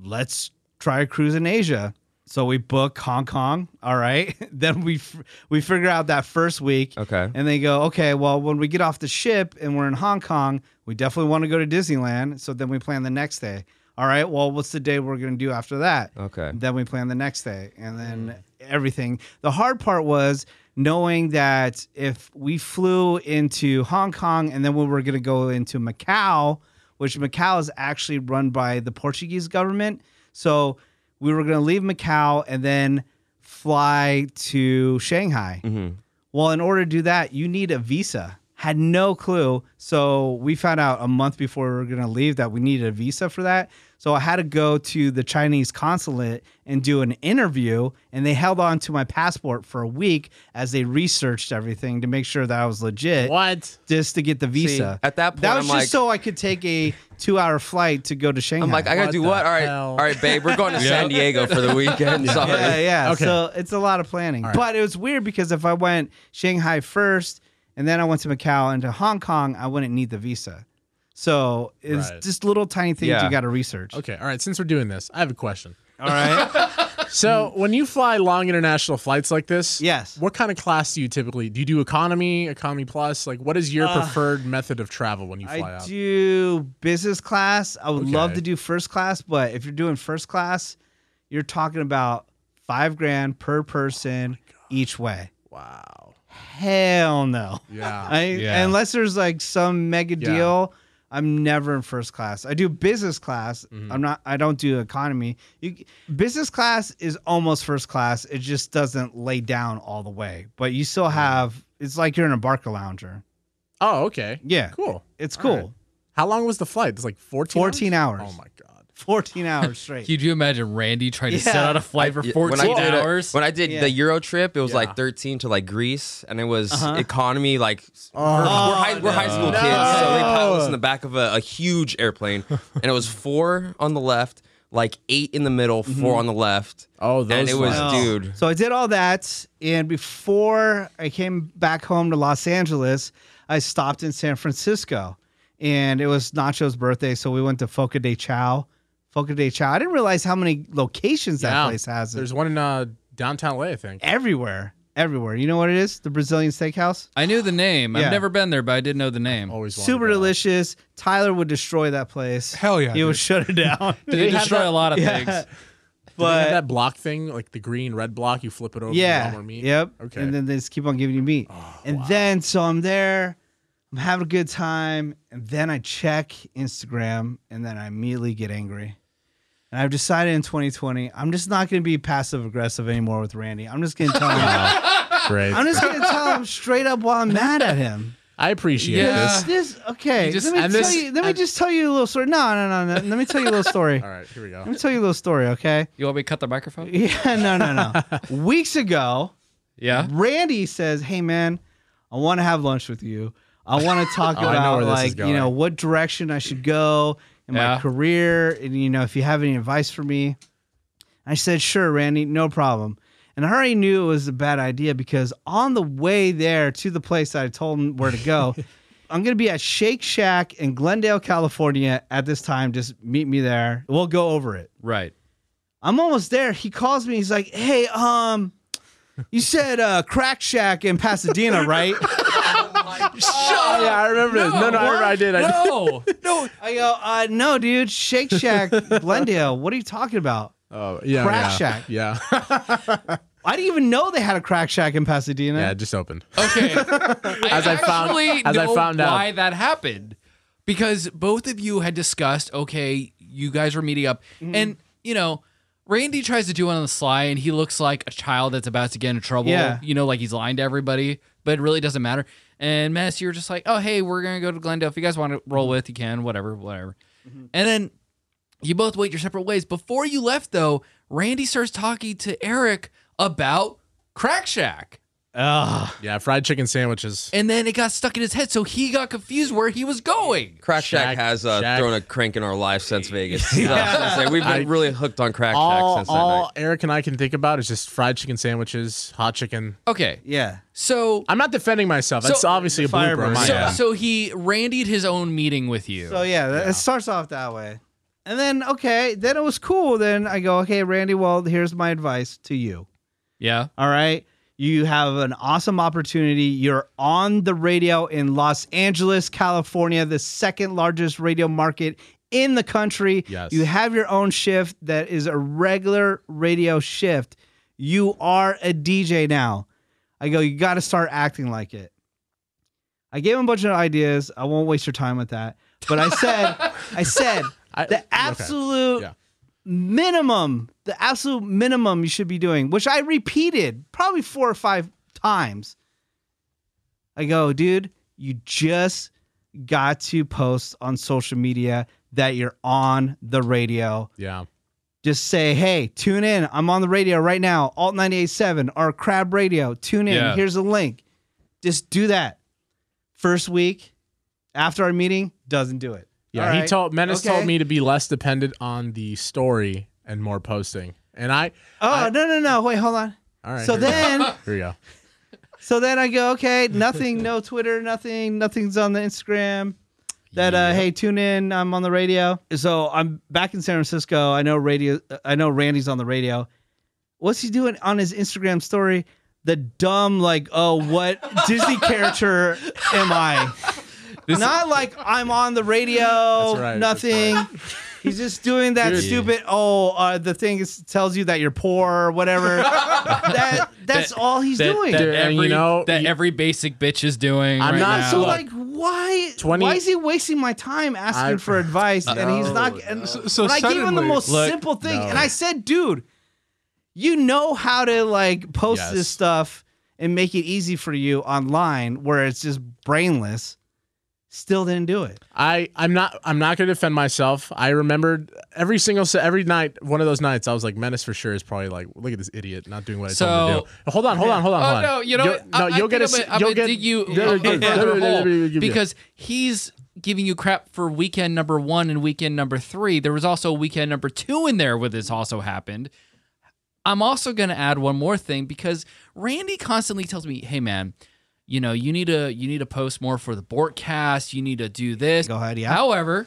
[SPEAKER 1] Let's try a cruise in Asia. So we book Hong Kong. All right. then we f- we figure out that first week.
[SPEAKER 3] Okay.
[SPEAKER 1] And they go, okay, well, when we get off the ship and we're in Hong Kong, we definitely want to go to Disneyland. So then we plan the next day. All right, well, what's the day we're going to do after that?
[SPEAKER 3] Okay.
[SPEAKER 1] Then we plan the next day and then mm. everything. The hard part was knowing that if we flew into Hong Kong and then we were going to go into Macau, which Macau is actually run by the Portuguese government. So we were going to leave Macau and then fly to Shanghai. Mm-hmm. Well, in order to do that, you need a visa. Had no clue. So we found out a month before we were going to leave that we needed a visa for that. So I had to go to the Chinese consulate and do an interview, and they held on to my passport for a week as they researched everything to make sure that I was legit,
[SPEAKER 4] What?
[SPEAKER 1] just to get the visa.
[SPEAKER 3] at that point,
[SPEAKER 1] that was
[SPEAKER 3] I'm
[SPEAKER 1] just
[SPEAKER 3] like-
[SPEAKER 1] so I could take a two-hour flight to go to Shanghai.
[SPEAKER 3] I'm like, I gotta
[SPEAKER 4] What
[SPEAKER 3] do what? All right,
[SPEAKER 4] hell?
[SPEAKER 3] all right, babe, we're going to San Diego for the weekend. Sorry.
[SPEAKER 1] Yeah, yeah.
[SPEAKER 4] Okay.
[SPEAKER 1] So it's a lot of planning.
[SPEAKER 4] right.
[SPEAKER 1] But it was weird because if I went Shanghai first and then I went to Macau and to Hong Kong, I wouldn't need the visa. So it's
[SPEAKER 4] Right.
[SPEAKER 1] just little tiny things
[SPEAKER 3] Yeah.
[SPEAKER 1] you got to research.
[SPEAKER 4] Okay, all right. Since we're doing this, I have a question.
[SPEAKER 1] All right.
[SPEAKER 4] So when you fly long international flights like this,
[SPEAKER 1] Yes.
[SPEAKER 4] what kind of class do you typically do? You do economy, economy plus? Like, what is your uh, preferred method of travel when you fly
[SPEAKER 1] I
[SPEAKER 4] out?
[SPEAKER 1] do business class. I would love
[SPEAKER 4] Okay.
[SPEAKER 1] to do first class, but if you're doing first class, you're talking about five grand per person oh each way.
[SPEAKER 4] Wow.
[SPEAKER 1] Hell no.
[SPEAKER 4] Yeah.
[SPEAKER 1] I,
[SPEAKER 2] Yeah.
[SPEAKER 1] Unless there's like some mega
[SPEAKER 4] Yeah.
[SPEAKER 1] deal, I'm never in first class. I do business class.
[SPEAKER 4] Mm-hmm.
[SPEAKER 1] I'm not. I don't do economy. You, business class is almost first class. It just doesn't lay down all the way, but you still have. It's like you're in a Barca lounger.
[SPEAKER 4] oh, okay.
[SPEAKER 1] Yeah,
[SPEAKER 4] Cool.
[SPEAKER 1] it's
[SPEAKER 4] All
[SPEAKER 1] cool.
[SPEAKER 4] right. How long was the flight? It's like 14
[SPEAKER 1] 14 hours.
[SPEAKER 4] Oh my god.
[SPEAKER 1] 14 hours straight.
[SPEAKER 2] Could you imagine Randy trying to set out a flight for
[SPEAKER 3] I-
[SPEAKER 2] 14
[SPEAKER 3] when I did,
[SPEAKER 2] hours?
[SPEAKER 3] when I did
[SPEAKER 1] Yeah.
[SPEAKER 3] the Euro trip, it was
[SPEAKER 4] Yeah.
[SPEAKER 3] like 13 to like Greece, and it was
[SPEAKER 1] Uh-huh.
[SPEAKER 3] economy. Like we're,
[SPEAKER 4] Oh,
[SPEAKER 3] we're high, we're high school
[SPEAKER 1] no.
[SPEAKER 3] kids, so they pilot us in the back of a, a huge airplane, and it was four on the left, like eight in the middle, 4 on the left.
[SPEAKER 4] Oh, those
[SPEAKER 3] and it was.
[SPEAKER 1] Oh.
[SPEAKER 3] dude.
[SPEAKER 1] So I did all that, and before I came back home to Los Angeles, I stopped in San Francisco, and it was Nacho's birthday, so we went to Fogo de Chão. Fogo de Chão. I didn't realize how many locations that
[SPEAKER 4] Yeah.
[SPEAKER 1] place has.
[SPEAKER 4] There's one in uh, downtown LA, I think.
[SPEAKER 1] everywhere, everywhere. You know what it is? The Brazilian Steakhouse.
[SPEAKER 2] I knew the name.
[SPEAKER 1] Yeah.
[SPEAKER 2] I've never been there, but I did know the name.
[SPEAKER 4] Always wanted
[SPEAKER 1] Super
[SPEAKER 4] to go.
[SPEAKER 1] delicious. Tyler would destroy that place.
[SPEAKER 5] Hell yeah,
[SPEAKER 1] he would
[SPEAKER 5] dude.
[SPEAKER 1] shut it down.
[SPEAKER 2] They
[SPEAKER 4] they
[SPEAKER 2] destroy
[SPEAKER 4] that-
[SPEAKER 2] a lot of
[SPEAKER 1] Yeah.
[SPEAKER 2] things.
[SPEAKER 4] Do they have
[SPEAKER 1] but
[SPEAKER 4] that block thing, like the green red block, you flip it over.
[SPEAKER 1] yeah,
[SPEAKER 4] to more meat?
[SPEAKER 1] yep.
[SPEAKER 4] Okay.
[SPEAKER 1] And then they just keep on giving you meat.
[SPEAKER 2] Oh,
[SPEAKER 1] and then so I'm there, I'm having a good time, and then I check Instagram, and then I immediately get angry. And I've decided in 2020, I'm just not going to be passive aggressive anymore with Randy. I'm just going to tell him.
[SPEAKER 4] Great.
[SPEAKER 1] I'm just going to tell him straight up while I'm mad at him.
[SPEAKER 4] I appreciate
[SPEAKER 2] Yeah.
[SPEAKER 4] this.
[SPEAKER 1] This okay.
[SPEAKER 2] You just-
[SPEAKER 1] let me
[SPEAKER 4] and
[SPEAKER 1] tell
[SPEAKER 4] this-
[SPEAKER 1] you. Let me
[SPEAKER 4] and-
[SPEAKER 1] just tell you a little story. No, no, no, no. Let me tell you a little story.
[SPEAKER 4] All right, here we go.
[SPEAKER 1] Let me tell you a little story. Okay.
[SPEAKER 2] You want me to cut the microphone?
[SPEAKER 1] Yeah. No, no, no. Weeks ago,
[SPEAKER 2] Yeah.
[SPEAKER 1] Randy says, "Hey man, I want to have lunch with you. I want to talk
[SPEAKER 4] Oh, I know
[SPEAKER 1] about
[SPEAKER 4] where this is
[SPEAKER 1] like you
[SPEAKER 4] going.
[SPEAKER 1] know what direction I should go in
[SPEAKER 2] Yeah.
[SPEAKER 1] my career, and you know if you have any advice for me." I said, "Sure, Randy, no problem." And I already knew it was a bad idea because on the way there to the place I told him where to go, I'm gonna be at Shake Shack in Glendale, California at this time. Just meet me there. We'll go over it.
[SPEAKER 2] Right.
[SPEAKER 1] I'm almost there. He calls me. He's like, "Hey, um, you said uh, Crack Shack in Pasadena, right?"
[SPEAKER 4] Oh, yeah, I remember this. No, no, I, remember I did. I did.
[SPEAKER 2] No.
[SPEAKER 1] no, I go, uh, "No, dude, Shake Shack, Glendale. What are you talking about?"
[SPEAKER 4] Oh, yeah,
[SPEAKER 1] Crack
[SPEAKER 4] yeah.
[SPEAKER 1] Shack.
[SPEAKER 4] Yeah.
[SPEAKER 1] I didn't even know they had a Crack Shack in Pasadena.
[SPEAKER 4] yeah, it just opened.
[SPEAKER 2] Okay.
[SPEAKER 4] As I found-
[SPEAKER 2] actually
[SPEAKER 4] as I found out.
[SPEAKER 2] why that happened. Because both of you had discussed, okay, you guys were meeting up.
[SPEAKER 1] Mm-hmm.
[SPEAKER 2] And, you know, Randy tries to do it on the sly and he looks like a child that's about to get in trouble.
[SPEAKER 1] Yeah.
[SPEAKER 2] You know, like he's lying to everybody, but it really doesn't matter. And Mess, you're just like, oh, hey, we're going to go to Glendale. If you guys want to roll with, you can, whatever, whatever.
[SPEAKER 1] Mm-hmm.
[SPEAKER 2] And then you both went your separate ways. Before you left, though, Randy starts talking to Eric about Crack Shack.
[SPEAKER 1] Ugh.
[SPEAKER 4] Yeah, fried chicken sandwiches.
[SPEAKER 2] And then it got stuck in his head, so he got confused where he was going.
[SPEAKER 3] Crack Shack,
[SPEAKER 4] Shack-
[SPEAKER 3] has uh,
[SPEAKER 4] Shack.
[SPEAKER 3] thrown a crank in our life since Vegas. So, I was gonna say, we've been
[SPEAKER 4] I-
[SPEAKER 3] really hooked on Crack Shack
[SPEAKER 4] All,
[SPEAKER 3] since that
[SPEAKER 4] all
[SPEAKER 3] night.
[SPEAKER 4] Eric and I can think about is just fried chicken sandwiches, hot chicken.
[SPEAKER 2] Okay,
[SPEAKER 1] Yeah.
[SPEAKER 2] so
[SPEAKER 4] I'm not defending myself. That's
[SPEAKER 2] So-
[SPEAKER 4] obviously a blooper.
[SPEAKER 1] Firebird.
[SPEAKER 2] so,
[SPEAKER 4] end.
[SPEAKER 2] so he randied his own meeting with you.
[SPEAKER 1] So yeah, that- it starts off that way, and then okay, then it was cool. Then I go, "Okay, Randy. Well, here's my advice to you.
[SPEAKER 2] yeah,
[SPEAKER 1] All right." You have an awesome opportunity. You're on the radio in Los Angeles, California, the second largest radio market in the country.
[SPEAKER 4] Yes.
[SPEAKER 1] You have your own shift that is a regular radio shift. You are a DJ now. I go, you got to start acting like it. I gave him a bunch of ideas. I won't waste your time with that. But I said, I said,
[SPEAKER 4] I-
[SPEAKER 1] the
[SPEAKER 4] okay.
[SPEAKER 1] absolute
[SPEAKER 4] Yeah.
[SPEAKER 1] Minimum, the absolute minimum you should be doing, which I repeated probably four or five times. I go, dude, you just got to post on social media that you're on the radio.
[SPEAKER 4] yeah.
[SPEAKER 1] Just say, hey, tune in. I'm on the radio right now, Alt 98.7 or Crab Radio. Tune in.
[SPEAKER 2] Yeah.
[SPEAKER 1] Here's a link. Just do that. First week after our meeting, doesn't do it.
[SPEAKER 4] Yeah, he told Menace
[SPEAKER 1] Okay.
[SPEAKER 4] told me to be less dependent on the story and more posting. And I
[SPEAKER 1] Oh, no, no, no. Wait, hold on.
[SPEAKER 4] all right.
[SPEAKER 1] so
[SPEAKER 4] we go.
[SPEAKER 1] then.
[SPEAKER 4] here we go.
[SPEAKER 1] So then I go, okay, nothing, no Twitter, nothing, nothing's on the Instagram. that uh, hey, tune in. I'm on the radio. So I'm back in San Francisco. I know radio. I know Randy's on the radio. What's he doing on his Instagram story? The dumb like, oh, what Disney character am I? Not like I'm on the radio.
[SPEAKER 4] That's right, that's
[SPEAKER 1] nothing. He's just doing that
[SPEAKER 4] Dude.
[SPEAKER 1] stupid. Oh, uh, the thing is, tells you that you're poor or whatever. that that's
[SPEAKER 2] That-
[SPEAKER 1] all he's
[SPEAKER 2] that,
[SPEAKER 1] doing.
[SPEAKER 2] that
[SPEAKER 4] Dude,
[SPEAKER 2] every,
[SPEAKER 4] you know,
[SPEAKER 2] that
[SPEAKER 4] you-
[SPEAKER 2] every basic bitch is doing.
[SPEAKER 4] I'm
[SPEAKER 2] right
[SPEAKER 4] not
[SPEAKER 2] now.
[SPEAKER 1] So
[SPEAKER 4] Look,
[SPEAKER 1] like, why?
[SPEAKER 4] 20
[SPEAKER 1] why is he wasting my time asking
[SPEAKER 4] I-
[SPEAKER 1] for advice? and he's not.
[SPEAKER 4] No,
[SPEAKER 1] And
[SPEAKER 5] So- so
[SPEAKER 1] when I gave him the most
[SPEAKER 2] Look,
[SPEAKER 1] simple thing,
[SPEAKER 4] no.
[SPEAKER 1] and I said, "Dude, you know how to like post
[SPEAKER 4] Yes.
[SPEAKER 1] this stuff and make it easy for you online, where it's just brainless." Still didn't do it.
[SPEAKER 4] I I'm not I'm not gonna defend myself. I remembered every single every night one of those nights I was like Menace for sure is probably like look at this idiot not doing what I told him to
[SPEAKER 2] So-
[SPEAKER 4] do. Hold on, hold on, hold on,
[SPEAKER 2] Oh
[SPEAKER 4] hold on.
[SPEAKER 2] no! You know,
[SPEAKER 4] You'll-
[SPEAKER 2] what?
[SPEAKER 4] no,
[SPEAKER 2] I, I
[SPEAKER 4] you'll get a
[SPEAKER 2] think
[SPEAKER 4] s-
[SPEAKER 2] I'm
[SPEAKER 4] you'll
[SPEAKER 2] gonna
[SPEAKER 4] get
[SPEAKER 2] dig you
[SPEAKER 4] Yeah, yeah,
[SPEAKER 2] further
[SPEAKER 4] yeah,
[SPEAKER 2] hole
[SPEAKER 4] yeah, yeah.
[SPEAKER 2] because he's giving you crap for weekend number one and weekend number three. There was also weekend number two in there where this also happened. I'm also going to add one more thing because Randy constantly tells me, "Hey, man." You know, you need to you need to post more for the Bortcast. You need to do this.
[SPEAKER 1] Go ahead, yeah.
[SPEAKER 2] However,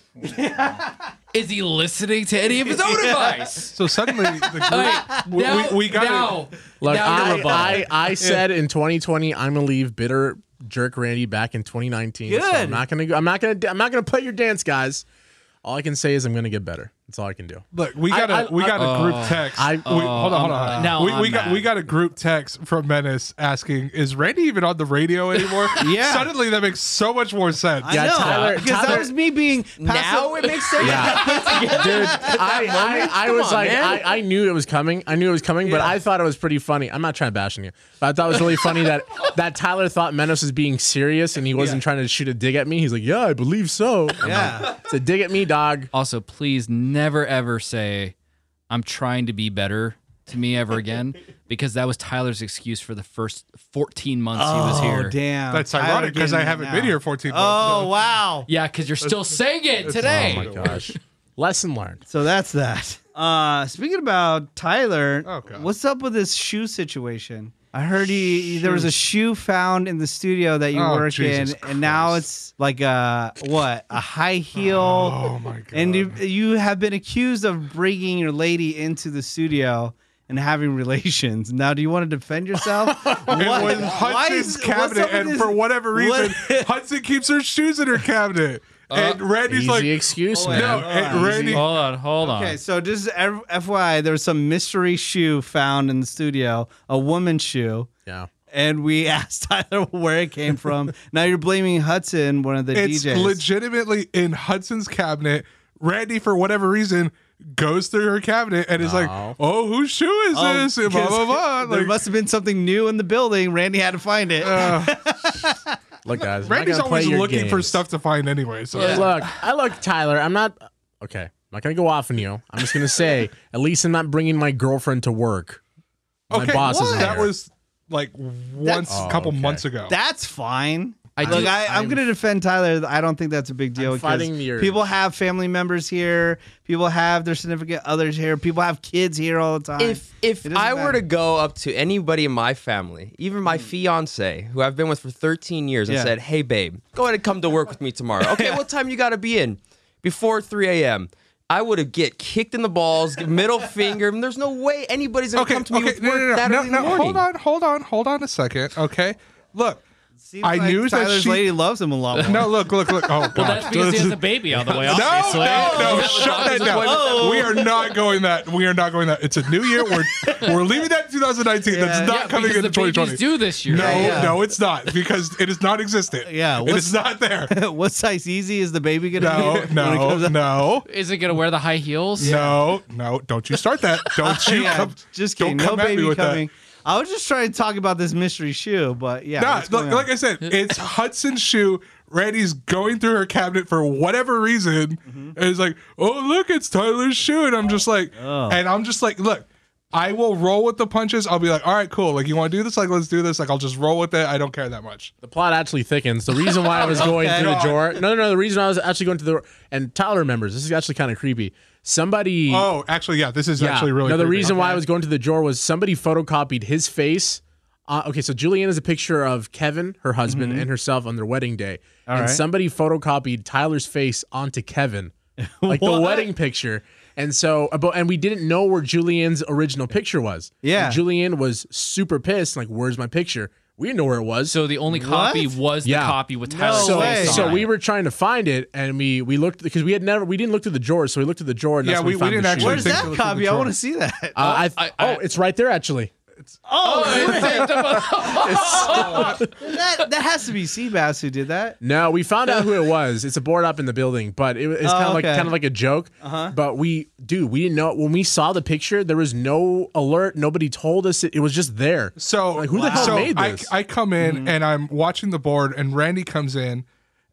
[SPEAKER 2] is he listening to any of his own advice?
[SPEAKER 5] So suddenly the group,
[SPEAKER 2] Hey,
[SPEAKER 5] we,
[SPEAKER 2] now,
[SPEAKER 5] we, we got
[SPEAKER 2] now,
[SPEAKER 4] Look,
[SPEAKER 2] now you're
[SPEAKER 4] I. I, I said in 2020 I'm gonna leave bitter jerk Randy back in 2019. So
[SPEAKER 1] Good.
[SPEAKER 4] I'm not gonna I'm not gonna I'm not gonna play your dance, guys. All I can say is I'm gonna get better. That's all I can do.
[SPEAKER 5] Look, we got
[SPEAKER 4] I-
[SPEAKER 5] a we got a group
[SPEAKER 2] Oh.
[SPEAKER 5] text.
[SPEAKER 4] I-
[SPEAKER 5] we, hold on, hold on.
[SPEAKER 2] now
[SPEAKER 5] we, we got
[SPEAKER 2] mad.
[SPEAKER 5] we got a group text from Menace asking, "Is Randy even on the radio anymore?"
[SPEAKER 1] Yeah.
[SPEAKER 5] Suddenly, that makes so much more sense.
[SPEAKER 1] I
[SPEAKER 4] Yeah,
[SPEAKER 1] know
[SPEAKER 4] Tyler-
[SPEAKER 1] because that was me being passive.
[SPEAKER 3] Now it makes sense.
[SPEAKER 4] Yeah. Dude, I, I, I was
[SPEAKER 3] on,
[SPEAKER 4] like. I, I knew it was coming. I knew it was coming, but I thought it was pretty funny. I'm not trying to bash on you, but I thought it was really funny that that Tyler thought Menace was being serious and he wasn't trying to shoot a dig at me. He's like, yeah, I believe so. I'm
[SPEAKER 1] Yeah.
[SPEAKER 4] like, It's a dig at me, dog.
[SPEAKER 2] Also, please never ever say I'm trying to be better to me ever again because that was Tyler's excuse for the first 14 months he was
[SPEAKER 1] Oh
[SPEAKER 2] here.
[SPEAKER 1] damn!
[SPEAKER 5] That's
[SPEAKER 1] Tyler
[SPEAKER 5] ironic because I haven't
[SPEAKER 1] now.
[SPEAKER 5] been here 14 months.
[SPEAKER 1] Oh
[SPEAKER 5] so-
[SPEAKER 1] wow!
[SPEAKER 2] Yeah, because you're still saying it today.
[SPEAKER 4] Oh my gosh. Lesson learned.
[SPEAKER 1] So that's that. Uh, speaking about Tyler,
[SPEAKER 5] Oh,
[SPEAKER 1] what's up with this shoe situation? I heard he there was a shoe found in the studio that you
[SPEAKER 5] Oh,
[SPEAKER 1] work
[SPEAKER 5] Jesus
[SPEAKER 1] in, and now it's like a what a high heel.
[SPEAKER 5] Oh my god!
[SPEAKER 1] and you, you have been accused of bringing your lady into the studio and having relations. Now, do you want to defend yourself? What- why
[SPEAKER 5] Hudson's
[SPEAKER 1] is-
[SPEAKER 5] cabinet, and
[SPEAKER 1] this-
[SPEAKER 5] for whatever reason,
[SPEAKER 1] what-
[SPEAKER 5] Hudson keeps her shoes in her cabinet, Uh, and Randy's
[SPEAKER 4] Easy
[SPEAKER 5] like,
[SPEAKER 4] excuse, man.
[SPEAKER 5] no, and Randy.
[SPEAKER 2] Hold on, hold on.
[SPEAKER 1] Okay, so just F- FYI, there was some mystery shoe found in the studio, a woman's shoe.
[SPEAKER 4] Yeah.
[SPEAKER 1] And we asked Tyler where it came from. now you're blaming Hudson, one of the
[SPEAKER 5] It's
[SPEAKER 1] DJs.
[SPEAKER 5] legitimately in Hudson's cabinet. Randy, for whatever reason, goes through her cabinet and is like,
[SPEAKER 4] Oh.
[SPEAKER 5] "Oh, whose shoe is
[SPEAKER 1] Oh,
[SPEAKER 5] this?" And blah blah blah.
[SPEAKER 1] there
[SPEAKER 5] Like,
[SPEAKER 1] must have been something new in the building. Randy had to find it.
[SPEAKER 4] Uh, Look, guys. I'm not
[SPEAKER 5] Randy's
[SPEAKER 4] gonna play
[SPEAKER 5] always
[SPEAKER 4] your
[SPEAKER 5] looking for
[SPEAKER 4] games.
[SPEAKER 5] stuff to find anyway. So
[SPEAKER 4] Look, I look, Tyler. I'm not okay. I'm not gonna go off on you. I'm just gonna say, at least I'm not bringing my girlfriend to work. My
[SPEAKER 5] okay,
[SPEAKER 4] boss is
[SPEAKER 5] that
[SPEAKER 4] there.
[SPEAKER 5] was like once
[SPEAKER 4] Oh,
[SPEAKER 5] a couple
[SPEAKER 4] okay.
[SPEAKER 5] months ago.
[SPEAKER 1] That's fine.
[SPEAKER 2] I
[SPEAKER 1] Look,
[SPEAKER 2] do-
[SPEAKER 1] I, I'm,
[SPEAKER 4] I'm-
[SPEAKER 1] going to defend Tyler. I don't think that's a big deal
[SPEAKER 4] I'm fighting the urge.
[SPEAKER 1] people have family members here. People have their significant others here. People have kids here all the time.
[SPEAKER 3] If if
[SPEAKER 1] It doesn't
[SPEAKER 3] I were to go up to anybody in my family, even my hmm. fiance, who I've been with for 13 years, and
[SPEAKER 1] Yeah.
[SPEAKER 3] said, "Hey, babe, go ahead and come to work with me tomorrow." Okay, what time you got to be in? Before 3 a.m. I would have get kicked in the balls, middle finger. There's no way anybody's gonna
[SPEAKER 5] okay,
[SPEAKER 3] come to me
[SPEAKER 5] okay,
[SPEAKER 3] with
[SPEAKER 5] no,
[SPEAKER 3] work
[SPEAKER 5] no, no,
[SPEAKER 3] that
[SPEAKER 5] no,
[SPEAKER 3] early in the
[SPEAKER 5] no,
[SPEAKER 3] morning.
[SPEAKER 5] hold on, hold on, hold on a second. Okay, look,
[SPEAKER 1] Seems
[SPEAKER 5] I
[SPEAKER 1] like
[SPEAKER 5] knew that
[SPEAKER 1] Tyler's
[SPEAKER 5] she-
[SPEAKER 1] lady loves him a lot more.
[SPEAKER 5] no, look, look, look. Oh, God.
[SPEAKER 2] Well, that's because he has a baby on the way,
[SPEAKER 5] No,
[SPEAKER 2] obviously.
[SPEAKER 5] no, no, shut that down.
[SPEAKER 1] Oh.
[SPEAKER 5] We are not going that. We are not going that. It's a new year. We're we're leaving that in 2019.
[SPEAKER 1] Yeah.
[SPEAKER 5] That's not
[SPEAKER 2] Yeah,
[SPEAKER 5] coming
[SPEAKER 2] because
[SPEAKER 5] into 2020.
[SPEAKER 2] Do this year.
[SPEAKER 5] no,
[SPEAKER 1] yeah.
[SPEAKER 5] no, it's not because it is not existent.
[SPEAKER 1] Yeah,
[SPEAKER 5] it
[SPEAKER 1] what's-
[SPEAKER 5] not there.
[SPEAKER 1] what size easy is the baby going to
[SPEAKER 5] No,
[SPEAKER 1] be? when
[SPEAKER 5] no,
[SPEAKER 1] out?
[SPEAKER 5] no,
[SPEAKER 2] Is it gonna wear the high heels?
[SPEAKER 5] no, no. Don't you start that. Don't you
[SPEAKER 1] Yeah,
[SPEAKER 5] come.
[SPEAKER 1] just
[SPEAKER 5] don't
[SPEAKER 1] kidding. No
[SPEAKER 5] come at me
[SPEAKER 1] baby
[SPEAKER 5] coming. that.
[SPEAKER 1] Coming. I was just trying to talk about this mystery shoe, but yeah.
[SPEAKER 5] Nah, look, like I said, it's Hudson's shoe. Randy's going through her cabinet for whatever reason,
[SPEAKER 1] Mm-hmm.
[SPEAKER 5] and it's like, "Oh, look, it's Tyler's shoe," and I'm just like,
[SPEAKER 1] Oh.
[SPEAKER 5] and I'm just like, look. I will roll with the punches. I'll be like, all right, cool. Like, you want to do this? Like, let's do this. Like, I'll just roll with it. I don't care that much.
[SPEAKER 4] The plot actually thickens. The reason why I was going
[SPEAKER 1] Okay.
[SPEAKER 4] through the drawer. No, no, no. The reason I was actually going to the and Tyler remembers. This is actually kind of creepy. Somebody.
[SPEAKER 5] Oh, actually, yeah, this is
[SPEAKER 4] yeah.
[SPEAKER 5] actually really.
[SPEAKER 4] no, the
[SPEAKER 5] creepy.
[SPEAKER 4] reason why I was going to the drawer was somebody photocopied his face uh, okay, so Julianne is a picture of Kevin, her husband, and herself on their wedding day, and
[SPEAKER 1] right.
[SPEAKER 4] somebody photocopied Tyler's face onto Kevin, like the wedding picture. And so, about, and we didn't know where Julianne's original picture was.
[SPEAKER 1] Yeah.
[SPEAKER 4] And Julianne was super pissed. Like, where's my picture? We didn't know where it was.
[SPEAKER 2] So the only copy
[SPEAKER 1] What?
[SPEAKER 2] was the
[SPEAKER 4] Yeah.
[SPEAKER 2] copy with
[SPEAKER 1] No
[SPEAKER 2] Tyler's
[SPEAKER 4] so,
[SPEAKER 1] way.
[SPEAKER 4] so we were trying to find it, and we we looked because we had never we didn't look through the drawer, so we looked through the drawer. And
[SPEAKER 5] Yeah,
[SPEAKER 4] that's when
[SPEAKER 5] we- we
[SPEAKER 4] found
[SPEAKER 5] didn't
[SPEAKER 4] the
[SPEAKER 5] actually.
[SPEAKER 1] Where's that
[SPEAKER 5] to look in the
[SPEAKER 1] copy? I want to see that.
[SPEAKER 4] Uh, I,
[SPEAKER 2] I- I-
[SPEAKER 4] oh, it's right there actually.
[SPEAKER 1] Oh, that that has to be Seabass who did that.
[SPEAKER 4] No, we found out who it was. It's a board up in the building, but it, it's
[SPEAKER 1] Oh,
[SPEAKER 4] kind of like
[SPEAKER 1] okay.
[SPEAKER 4] kind of like a joke. Uh-huh. But we, dude, we didn't know when we saw the picture. There was no alert. Nobody told us it, it was just there.
[SPEAKER 5] So
[SPEAKER 4] Like, who the hell
[SPEAKER 5] so
[SPEAKER 4] made
[SPEAKER 5] I,
[SPEAKER 4] this?
[SPEAKER 5] I come in and I'm watching the board, and Randy comes in,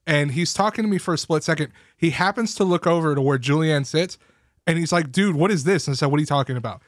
[SPEAKER 5] and he's talking to me for a split second. He happens to look over to where Julianne sits, and he's like, "Dude, what is this?" And I said, "What are you talking about?"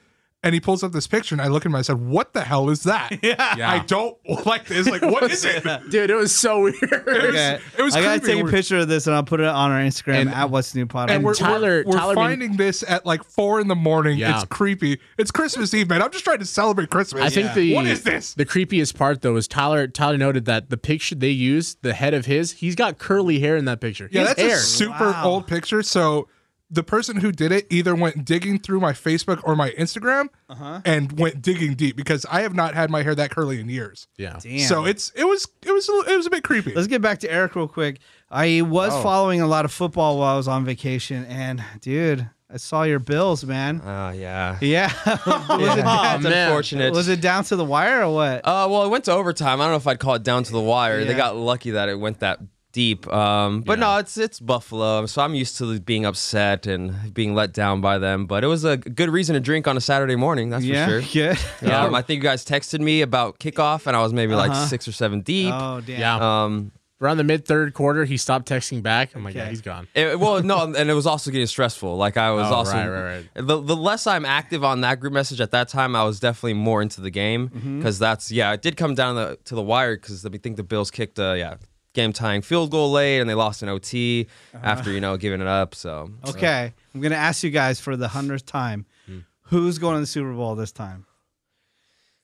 [SPEAKER 5] And he pulls up this picture, and I look at him. and I said, "What the hell is that? Yeah, I don't like this. Like, what is it?"
[SPEAKER 4] Dude, it was so weird.
[SPEAKER 1] Okay.
[SPEAKER 5] it was
[SPEAKER 1] I gotta
[SPEAKER 5] creepy.
[SPEAKER 1] take a picture of this and I'll put it on our Instagram
[SPEAKER 4] And-
[SPEAKER 1] at What's New Pod.
[SPEAKER 5] And we're,
[SPEAKER 4] Tyler-
[SPEAKER 5] we're, we're
[SPEAKER 4] Tyler being-
[SPEAKER 5] finding this at like four in the morning.
[SPEAKER 4] Yeah.
[SPEAKER 5] It's creepy. It's Christmas Eve, man. I'm just trying to celebrate Christmas.
[SPEAKER 4] I think the
[SPEAKER 5] what is this?
[SPEAKER 4] The creepiest part though is Tyler. Tyler noted that the picture they used, the head of his, he's got curly hair in that picture.
[SPEAKER 5] Yeah,
[SPEAKER 4] has
[SPEAKER 5] that's
[SPEAKER 4] hair.
[SPEAKER 5] a super
[SPEAKER 1] Wow.
[SPEAKER 5] old picture. So the person who did it either went digging through my Facebook or my Instagram
[SPEAKER 1] Uh-huh.
[SPEAKER 5] and went digging deep because I have not had my hair that curly in years.
[SPEAKER 4] yeah.
[SPEAKER 1] Damn.
[SPEAKER 5] So it's it was it was a little- it was a bit creepy.
[SPEAKER 1] Let's get back to Eric real quick. I was
[SPEAKER 3] Oh.
[SPEAKER 1] following a lot of football while I was on vacation, and dude, I saw your Bills, man.
[SPEAKER 3] Oh yeah.
[SPEAKER 1] Yeah, was it
[SPEAKER 3] It's
[SPEAKER 1] down,
[SPEAKER 4] man.
[SPEAKER 3] unfortunate.
[SPEAKER 1] was it down to the wire or what?
[SPEAKER 3] Uh, well, it went to overtime. I don't know if I'd call it down to the wire.
[SPEAKER 1] Yeah.
[SPEAKER 3] They got lucky that it went that deep. Um, but
[SPEAKER 4] Yeah.
[SPEAKER 3] no, it's it's Buffalo, so I'm used to being upset and being let down by them. But it was a good reason to drink on a Saturday morning. That's
[SPEAKER 1] yeah,
[SPEAKER 3] for sure.
[SPEAKER 1] Yeah,
[SPEAKER 3] Um, I think you guys texted me about kickoff, and I was maybe
[SPEAKER 1] Uh-huh.
[SPEAKER 3] like six or seven deep.
[SPEAKER 1] Oh damn.
[SPEAKER 4] Yeah.
[SPEAKER 3] Um,
[SPEAKER 4] Around the mid third quarter, he stopped texting back. I'm like,
[SPEAKER 1] Okay.
[SPEAKER 4] yeah, he's gone.
[SPEAKER 3] it- well, no, and it was also getting stressful. Like I was
[SPEAKER 4] Oh,
[SPEAKER 3] also
[SPEAKER 4] right, right, right.
[SPEAKER 3] The, the less I'm active on that group message at that time, I was definitely more into the game
[SPEAKER 1] Mm-hmm.
[SPEAKER 3] because that's yeah, it did come down the, to the wire because I think the Bills kicked a yeah game tying field goal late and they lost an OT after you know giving it up. So
[SPEAKER 1] Uh-huh. Okay, I'm gonna ask you guys for the hundredth time,
[SPEAKER 3] Hmm.
[SPEAKER 1] who's going to the Super Bowl this time?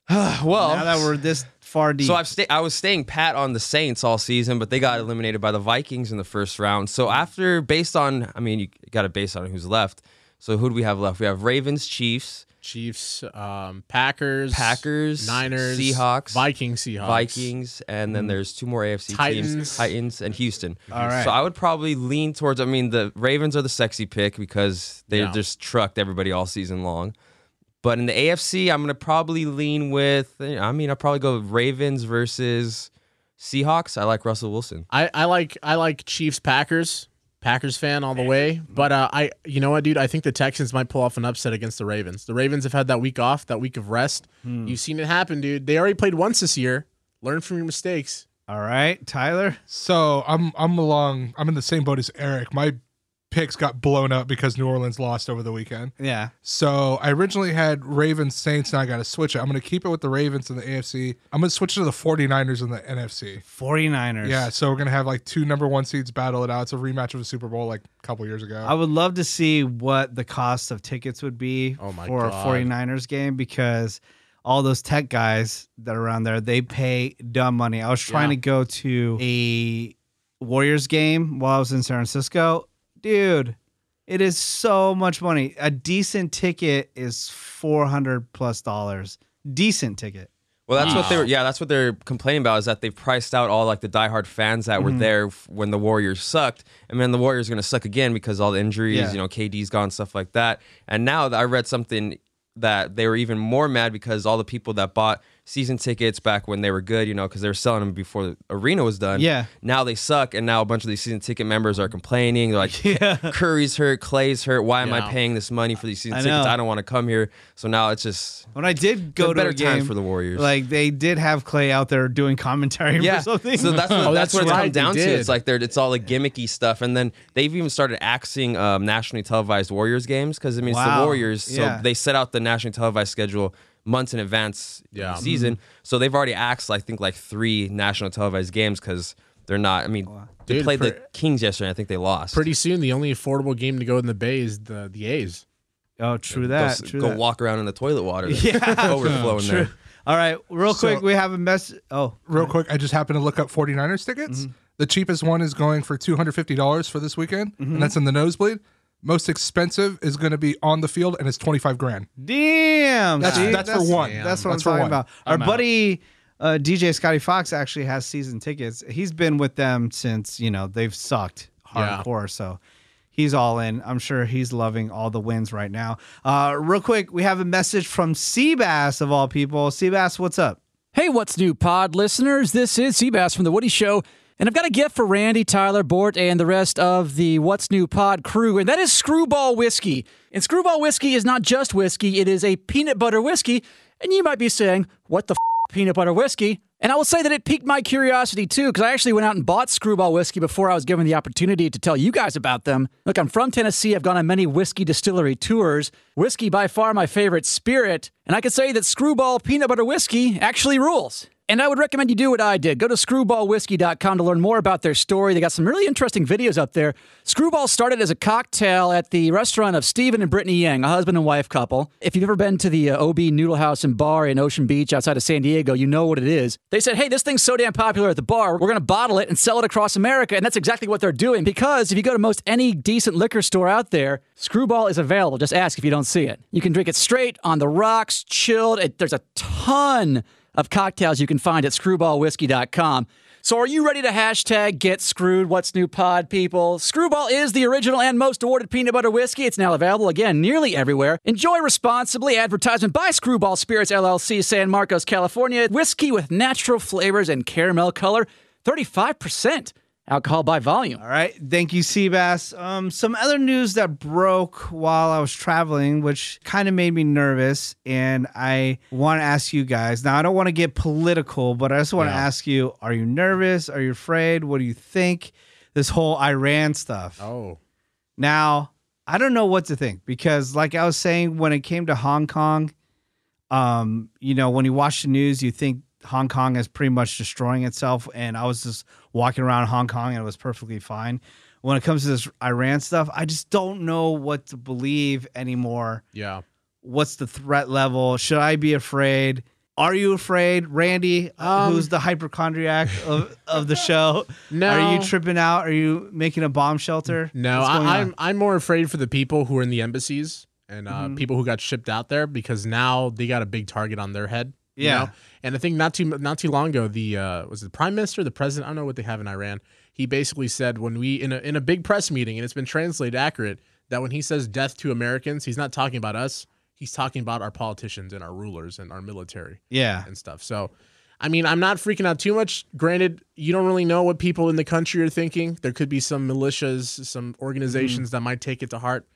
[SPEAKER 3] well,
[SPEAKER 1] now that we're this far deep.
[SPEAKER 3] So I've sta- I was staying pat on the Saints all season, but they got eliminated by the Vikings in the first round. So after, based on, I mean, you got to base on who's left. So who do we have left? We have Ravens, Chiefs,
[SPEAKER 4] Chiefs, um, Packers,
[SPEAKER 3] Packers,
[SPEAKER 4] Niners,
[SPEAKER 3] Seahawks,
[SPEAKER 4] Vikings, Seahawks,
[SPEAKER 3] Vikings, and then there's two more AFC
[SPEAKER 4] Titans.
[SPEAKER 3] teams, Titans and Houston.
[SPEAKER 1] All right.
[SPEAKER 3] So I would probably lean towards. I mean, the Ravens are the sexy pick because they
[SPEAKER 4] Yeah.
[SPEAKER 3] just trucked everybody all season long. But in the AFC, I'm gonna probably lean with. I mean, I'll probably go Ravens versus Seahawks. I like Russell Wilson.
[SPEAKER 4] I, I like I like Chiefs Packers. Packers fan all the way. But uh, I you know what, dude? I think the Texans might pull off an upset against the Ravens. The Ravens have had that week off, that week of rest. You've seen it happen, dude. They already played once this year. Learn from your mistakes.
[SPEAKER 1] All right, Tyler.
[SPEAKER 5] So I'm I'm along. I'm in the same boat as Eric. My picks got blown up because New Orleans lost over the weekend.
[SPEAKER 1] Yeah.
[SPEAKER 5] So I originally had Ravens Saints. Now I got to switch it. I'm going to keep it with the Ravens in the AFC. I'm going to switch to the 49ers in the NFC.
[SPEAKER 1] 49ers.
[SPEAKER 5] Yeah, so we're going to have like two number one seeds battle it out. It's a rematch of the Super Bowl like a couple years ago.
[SPEAKER 1] I would love to see what the cost of tickets would be
[SPEAKER 4] Oh my
[SPEAKER 1] for
[SPEAKER 4] God.
[SPEAKER 1] a 49ers game because all those tech guys that are around there, they pay dumb money. I was trying
[SPEAKER 4] Yeah.
[SPEAKER 1] to go to a Warriors game while I was in San Francisco. Dude, it is so much money. A decent ticket is 400 plus dollars. Decent ticket.
[SPEAKER 3] Well, that's what they were. Yeah, that's what they're complaining about is that they've priced out all like the diehard fans that were mm-hmm. there when the Warriors sucked, and then the Warriors are going to suck again because all the injuries,
[SPEAKER 1] Yeah.
[SPEAKER 3] you know, KD's gone, stuff like that. And now I read something that they were even more mad because all the people that bought season tickets back when they were good, you know, because they were selling them before the arena was done.
[SPEAKER 1] Yeah.
[SPEAKER 3] Now they suck, and now a bunch of these season ticket members are complaining. They're like,
[SPEAKER 1] Yeah.
[SPEAKER 3] Curry's hurt, Clay's hurt. Why am I paying this money for these season
[SPEAKER 1] I
[SPEAKER 3] tickets?
[SPEAKER 1] know.
[SPEAKER 3] I don't want to come here. So now it's just
[SPEAKER 1] When I did go to
[SPEAKER 3] better
[SPEAKER 1] a
[SPEAKER 3] times for the Warriors.
[SPEAKER 1] like they did have Clay out there doing commentary
[SPEAKER 3] yeah.
[SPEAKER 1] or something.
[SPEAKER 3] So that's what,
[SPEAKER 4] Oh,
[SPEAKER 3] that's,
[SPEAKER 4] that's
[SPEAKER 3] what it's come down to. It's like they're it's all like gimmicky stuff, and then they've even started axing um, nationally televised Warriors games because I mean it's
[SPEAKER 1] Wow.
[SPEAKER 3] the Warriors, so
[SPEAKER 1] Yeah.
[SPEAKER 3] they set out the nationally televised schedule months in advance of
[SPEAKER 4] Yeah.
[SPEAKER 3] the season. So they've already axed I think like three national televised games because they're not. I mean, they
[SPEAKER 4] Dude,
[SPEAKER 3] played the Kings yesterday. I think they lost.
[SPEAKER 4] Pretty soon, the only affordable game to go in the Bay is the the A's.
[SPEAKER 1] Oh, true
[SPEAKER 3] Go
[SPEAKER 1] that.
[SPEAKER 3] s-
[SPEAKER 1] true
[SPEAKER 3] go
[SPEAKER 1] that.
[SPEAKER 3] walk around in the toilet water.
[SPEAKER 1] Yeah.
[SPEAKER 3] overflowing there.
[SPEAKER 1] All right, real quick,
[SPEAKER 5] So-
[SPEAKER 1] we have a mess. Oh,
[SPEAKER 5] Real quick, I just happened to look up 49ers tickets.
[SPEAKER 1] Mm-hmm.
[SPEAKER 5] The cheapest one is going for $250 for this weekend,
[SPEAKER 1] Mm-hmm.
[SPEAKER 5] and that's in the nosebleed. Most expensive is going to be on the field, and it's 25 grand.
[SPEAKER 1] damn!
[SPEAKER 5] That's-
[SPEAKER 1] see?
[SPEAKER 5] that's for one.
[SPEAKER 1] That's what
[SPEAKER 5] That's
[SPEAKER 1] I'm talking
[SPEAKER 5] one.
[SPEAKER 1] about. Our
[SPEAKER 2] I'm out.
[SPEAKER 1] buddy uh, DJ Scotty Fox actually has season tickets. He's been with them since you know they've sucked
[SPEAKER 4] Yeah.
[SPEAKER 1] hardcore. So he's all in. I'm sure he's loving all the wins right now. Uh, real quick, we have a message from Seabass of all people. Seabass, what's up?
[SPEAKER 6] Hey, what's new, pod listeners? This is Seabass from The Woody Show, and I've got a gift for Randy, Tyler, Bort, and the rest of the What's New Pod crew, and that is Screwball Whiskey. And Screwball Whiskey is not just whiskey, it is a peanut butter whiskey. And you might be saying, what the f- peanut butter whiskey? And I will say that it piqued my curiosity too, because I actually went out and bought Screwball Whiskey before I was given the opportunity to tell you guys about them. Look, I'm from Tennessee. I've gone on many whiskey distillery tours. Whiskey, by far my favorite spirit. And I can say that Screwball Peanut Butter Whiskey actually rules. And I would recommend you do what I did. Go to screwballwhiskey.com to learn more about their story. They got some really interesting videos up there. Screwball started as a cocktail at the restaurant of Stephen and Brittany Yang, a husband and wife couple. If you've ever been to the uh, OB Noodle House and Bar in Ocean Beach outside of San Diego, you know what it is. They said, hey, this thing's so damn popular at the bar, we're going to bottle it and sell it across America. And that's exactly what they're doing because if you go to most any decent liquor store out there, Screwball is available. Just ask if you don't see it. You can drink it straight, on the rocks, chilled. It, there's a ton of cocktails you can find at screwballwhiskey.com. So are you ready to hashtag get screwed? What's new pod people? Screwball is the original and most awarded peanut butter whiskey. It's now available again nearly everywhere. Enjoy responsibly. Advertisement by Screwball Spirits LLC, San Marcos, California. Whiskey with natural flavors and caramel color. 35% alcohol by volume.
[SPEAKER 1] All right. Thank you, Seabass. Um, some other news that broke while I was traveling, which kind of made me nervous. And I want to ask you guys now, I don't want to get political, but I just want to
[SPEAKER 4] Yeah.
[SPEAKER 1] ask you are you nervous? Are you afraid? What do you think? This whole Iran stuff.
[SPEAKER 4] Oh.
[SPEAKER 1] Now, I don't know what to think because, like I was saying, when it came to Hong Kong, um, you know, when you watch the news, you think Hong Kong is pretty much destroying itself. And I was just walking around Hong Kong and it was perfectly fine. When it comes to this Iran stuff, I just don't know what to believe anymore.
[SPEAKER 4] Yeah.
[SPEAKER 1] What's the threat level? Should I be afraid? Are you afraid, Randy,
[SPEAKER 4] Um,
[SPEAKER 1] who's the hypochondriac of, of the show?
[SPEAKER 4] No.
[SPEAKER 1] Are you tripping out? Are you making a bomb shelter?
[SPEAKER 4] No, I,
[SPEAKER 1] on?
[SPEAKER 4] I'm I'm more afraid for the people who are in the embassies and uh,
[SPEAKER 1] Mm-hmm.
[SPEAKER 4] people who got shipped out there because now they got a big target on their head. You
[SPEAKER 1] Yeah.
[SPEAKER 4] know? and I think not too not too long ago, the uh, was it the prime minister, the president, I don't know what they have in Iran. He basically said when we in a in a big press meeting, and it's been translated accurate, that when he says death to Americans, he's not talking about us. He's talking about our politicians and our rulers and our military
[SPEAKER 1] Yeah.
[SPEAKER 4] and stuff. So, I mean, I'm not freaking out too much. Granted, you don't really know what people in the country are thinking. There could be some militias, some organizations
[SPEAKER 1] Mm-hmm.
[SPEAKER 4] that might take it to heart,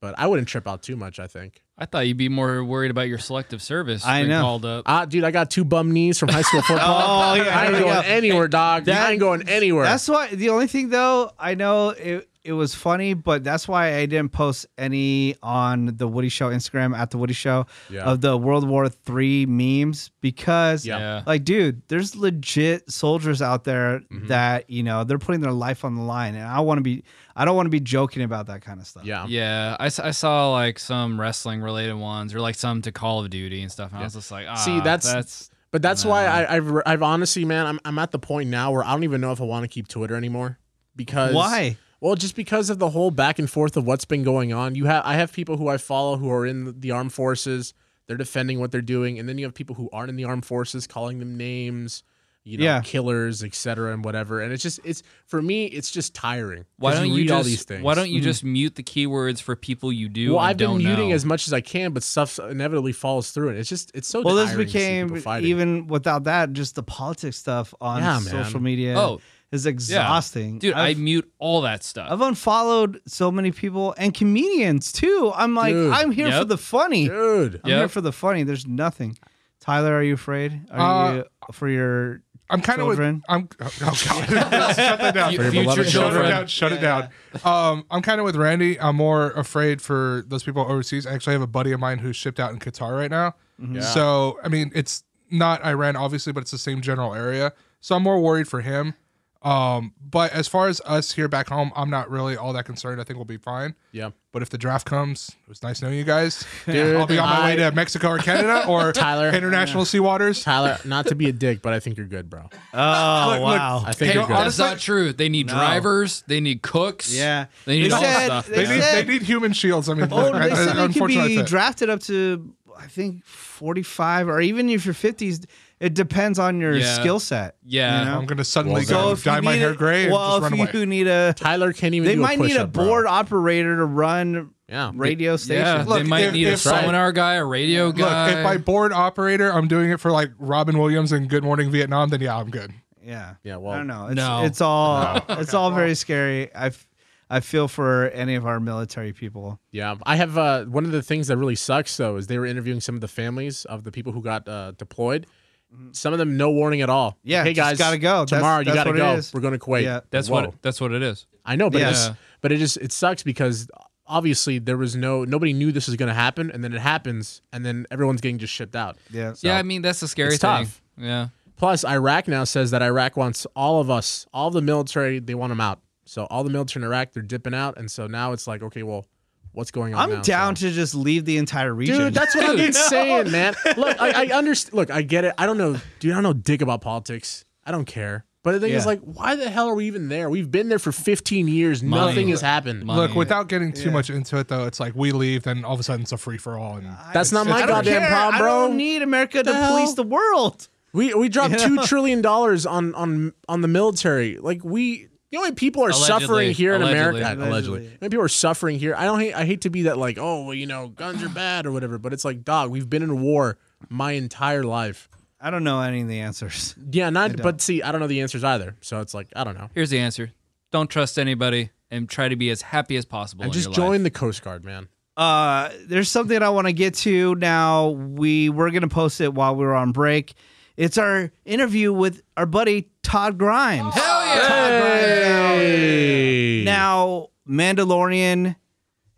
[SPEAKER 4] but I wouldn't trip out too much. I think.
[SPEAKER 2] I thought you'd be more worried about your selective service.
[SPEAKER 1] I
[SPEAKER 2] being
[SPEAKER 1] know.
[SPEAKER 2] Called up.
[SPEAKER 4] Ah, dude, I got two bum knees from high school football.
[SPEAKER 1] Oh, yeah,
[SPEAKER 4] I ain't
[SPEAKER 1] there you
[SPEAKER 4] going
[SPEAKER 1] go.
[SPEAKER 4] anywhere, dog.
[SPEAKER 1] That-
[SPEAKER 4] I ain't going anywhere.
[SPEAKER 1] That's why the only thing though, I know it it was funny, but that's why I didn't post any on the Woody Show Instagram at the Woody Show
[SPEAKER 4] Yeah.
[SPEAKER 1] of the World War Three memes because
[SPEAKER 4] Yeah.
[SPEAKER 2] Yeah.
[SPEAKER 1] like dude, there's legit soldiers out there
[SPEAKER 4] Mm-hmm.
[SPEAKER 1] that, you know, they're putting their life on the line. And I wanna be I don't want to be joking about that kind of stuff.
[SPEAKER 4] yeah.
[SPEAKER 2] Yeah, I, I saw like some wrestling related ones or like some to Call of Duty and stuff. And I was just like, ah,
[SPEAKER 4] See, that's-
[SPEAKER 2] that's
[SPEAKER 4] But that's why I, I've I've honestly, man, I'm I'm at the point now where I don't even know if I want to keep Twitter anymore because
[SPEAKER 1] Why?
[SPEAKER 4] Well, just because of the whole back and forth of what's been going on. You have I have people who I follow who are in the armed forces. They're defending what they're doing, and then you have people who aren't in the armed forces calling them names, you know,
[SPEAKER 1] Yeah.
[SPEAKER 4] killers, etc., and whatever. And it's just it's for me, it's just tiring.
[SPEAKER 2] Why don't you,
[SPEAKER 4] read
[SPEAKER 2] just
[SPEAKER 4] all these things?
[SPEAKER 2] why don't you just mute the keywords for people you do?
[SPEAKER 4] Well,
[SPEAKER 2] and
[SPEAKER 4] I've been
[SPEAKER 2] don't
[SPEAKER 4] muting
[SPEAKER 2] know?
[SPEAKER 4] as much as I can, but stuff inevitably falls through and It's just it's so
[SPEAKER 1] Well, this
[SPEAKER 4] tiring to see
[SPEAKER 1] became even without that, just the politics stuff on
[SPEAKER 4] Yeah,
[SPEAKER 1] social media
[SPEAKER 2] Oh,
[SPEAKER 1] is exhausting.
[SPEAKER 2] dude. i
[SPEAKER 1] I've-
[SPEAKER 2] mute all that stuff.
[SPEAKER 1] I've unfollowed so many people and comedians too. I'm like,
[SPEAKER 4] Dude.
[SPEAKER 1] I'm here for the funny.
[SPEAKER 4] dude.
[SPEAKER 1] I'm here for the funny. There's nothing. Tyler, are you afraid? Are
[SPEAKER 5] Uh,
[SPEAKER 1] you for your
[SPEAKER 5] I'm kind of with.
[SPEAKER 1] Children.
[SPEAKER 5] I'm. Oh God! Shut that down.
[SPEAKER 2] Fu-
[SPEAKER 4] your
[SPEAKER 2] future
[SPEAKER 4] beloved
[SPEAKER 5] Shut it
[SPEAKER 2] children.
[SPEAKER 5] down. Shut it down. Um, I'm kind of with Randy. I'm more afraid for those people overseas. I actually have a buddy of mine who's shipped out in Qatar right now.
[SPEAKER 4] Yeah.
[SPEAKER 5] So I mean, it's not Iran, obviously, but it's the same general area. So I'm more worried for him. Um, but as far as us here back home, I'm not really all that concerned. I think we'll be fine.
[SPEAKER 4] Yeah.
[SPEAKER 5] But if the draft comes, it was nice knowing you guys.
[SPEAKER 4] Dude,
[SPEAKER 5] I'll be on my way to Mexico or Canada or
[SPEAKER 4] Tyler.
[SPEAKER 5] international sea waters.
[SPEAKER 4] Tyler, not to be a dick, but I think you're good, bro.
[SPEAKER 1] Oh
[SPEAKER 5] Look, look,
[SPEAKER 1] wow.
[SPEAKER 4] I think
[SPEAKER 2] Hey,
[SPEAKER 4] you're good.
[SPEAKER 2] that's not true. They need drivers. They need cooks.
[SPEAKER 1] Yeah.
[SPEAKER 2] They need
[SPEAKER 1] They
[SPEAKER 2] all
[SPEAKER 1] said-
[SPEAKER 2] that stuff.
[SPEAKER 1] they
[SPEAKER 5] They
[SPEAKER 2] Yeah.
[SPEAKER 5] need, they need human shields. I mean,
[SPEAKER 1] Oh, they
[SPEAKER 5] I-
[SPEAKER 1] said
[SPEAKER 5] I-
[SPEAKER 1] you could be drafted up to I think 45 or even if you're 50s. It depends on your
[SPEAKER 2] Yeah.
[SPEAKER 1] skill set.
[SPEAKER 2] Yeah.
[SPEAKER 1] you know?
[SPEAKER 5] I'm gonna suddenly
[SPEAKER 4] Well,
[SPEAKER 5] go
[SPEAKER 1] So if you
[SPEAKER 5] dye my
[SPEAKER 1] need
[SPEAKER 5] hair
[SPEAKER 1] a-
[SPEAKER 5] gray and
[SPEAKER 1] well,
[SPEAKER 5] just run
[SPEAKER 1] if
[SPEAKER 5] away.
[SPEAKER 1] you need a,
[SPEAKER 4] Tyler can't even
[SPEAKER 1] they
[SPEAKER 4] do
[SPEAKER 1] might
[SPEAKER 4] a
[SPEAKER 1] need a
[SPEAKER 4] push-up, bro.
[SPEAKER 1] board operator to run
[SPEAKER 4] Yeah.
[SPEAKER 1] radio station.
[SPEAKER 2] Yeah,
[SPEAKER 5] Look,
[SPEAKER 2] they might
[SPEAKER 5] if-
[SPEAKER 2] need a
[SPEAKER 5] if-
[SPEAKER 2] seminar guy, a radio guy.
[SPEAKER 5] Look,
[SPEAKER 2] guy.
[SPEAKER 5] if by board operator I'm doing it for like Robin Williams and Good Morning Vietnam, then yeah, I'm good.
[SPEAKER 1] Yeah.
[SPEAKER 4] Yeah, well,
[SPEAKER 1] I don't know. It's,
[SPEAKER 2] no.
[SPEAKER 1] it's all it's all very scary. I f- I feel for any of our military people.
[SPEAKER 4] Yeah, I have uh, one of the things that really sucks though is they were interviewing some of the families of the people who got uh, deployed. Mm-hmm. Some of them no warning at all.
[SPEAKER 1] Yeah,
[SPEAKER 4] hey guys,
[SPEAKER 1] gotta go.
[SPEAKER 4] Tomorrow.
[SPEAKER 1] that's
[SPEAKER 4] you gotta go. We're going to Kuwait.
[SPEAKER 1] Yeah.
[SPEAKER 2] that's
[SPEAKER 4] Whoa.
[SPEAKER 2] what that's what it is.
[SPEAKER 4] I know, but it's
[SPEAKER 2] Yeah.
[SPEAKER 4] but it just it sucks because obviously there was no nobody knew this was going to happen, and then it happens, and then everyone's getting just shipped out.
[SPEAKER 1] Yeah.
[SPEAKER 2] yeah, I mean that's the scary
[SPEAKER 4] It's
[SPEAKER 2] thing.
[SPEAKER 4] tough.
[SPEAKER 2] Yeah.
[SPEAKER 4] Plus, Iraq now says that Iraq wants all of us, all the military, they want them out. So all the military in Iraq, they're dipping out, and so now it's like, okay, well, what's going on?
[SPEAKER 1] I'm
[SPEAKER 4] now?
[SPEAKER 1] down
[SPEAKER 4] So-
[SPEAKER 1] to just leave the entire region.
[SPEAKER 4] Dude, that's what I've been saying, man. Look, I, I understand. Look, I get it. I don't know, dude. I don't know dick about politics. I don't care. But the thing is, like, why the hell are we even there? We've been there for 15 years.
[SPEAKER 2] Money.
[SPEAKER 4] Nothing has happened.
[SPEAKER 2] Money.
[SPEAKER 5] Look, without getting too much into it though, it's like we leave, then all of a sudden it's a free for all. And
[SPEAKER 4] That's not my goddamn
[SPEAKER 1] care.
[SPEAKER 4] problem,
[SPEAKER 1] I
[SPEAKER 4] bro.
[SPEAKER 1] don't need America to
[SPEAKER 4] The hell?
[SPEAKER 1] police the world.
[SPEAKER 4] We we dropped
[SPEAKER 1] You know?
[SPEAKER 4] two trillion dollars on on on the military. Like we, the only people are
[SPEAKER 2] Allegedly.
[SPEAKER 4] suffering here in
[SPEAKER 2] Allegedly.
[SPEAKER 4] America. Allegedly,
[SPEAKER 1] Allegedly.
[SPEAKER 4] the people are suffering here. I don't hate. I hate to be that like, oh, well, you know, guns are bad or whatever. But it's like, dog, we've been in war my entire life.
[SPEAKER 1] I don't know any of the answers.
[SPEAKER 4] Yeah, not. But see, I don't know the answers either. So it's like, I don't know.
[SPEAKER 2] Here's the answer: Don't trust anybody and try to be as happy as possible.
[SPEAKER 4] And
[SPEAKER 2] in
[SPEAKER 4] just
[SPEAKER 2] your
[SPEAKER 4] join
[SPEAKER 2] life.
[SPEAKER 4] the Coast Guard, man.
[SPEAKER 1] Uh, there's something I want to get to now. We were gonna post it while we were on break. It's our interview with our buddy Todd Grimes.
[SPEAKER 2] Hell!
[SPEAKER 1] Todd Grimes.
[SPEAKER 4] Hey.
[SPEAKER 1] Now, Mandalorian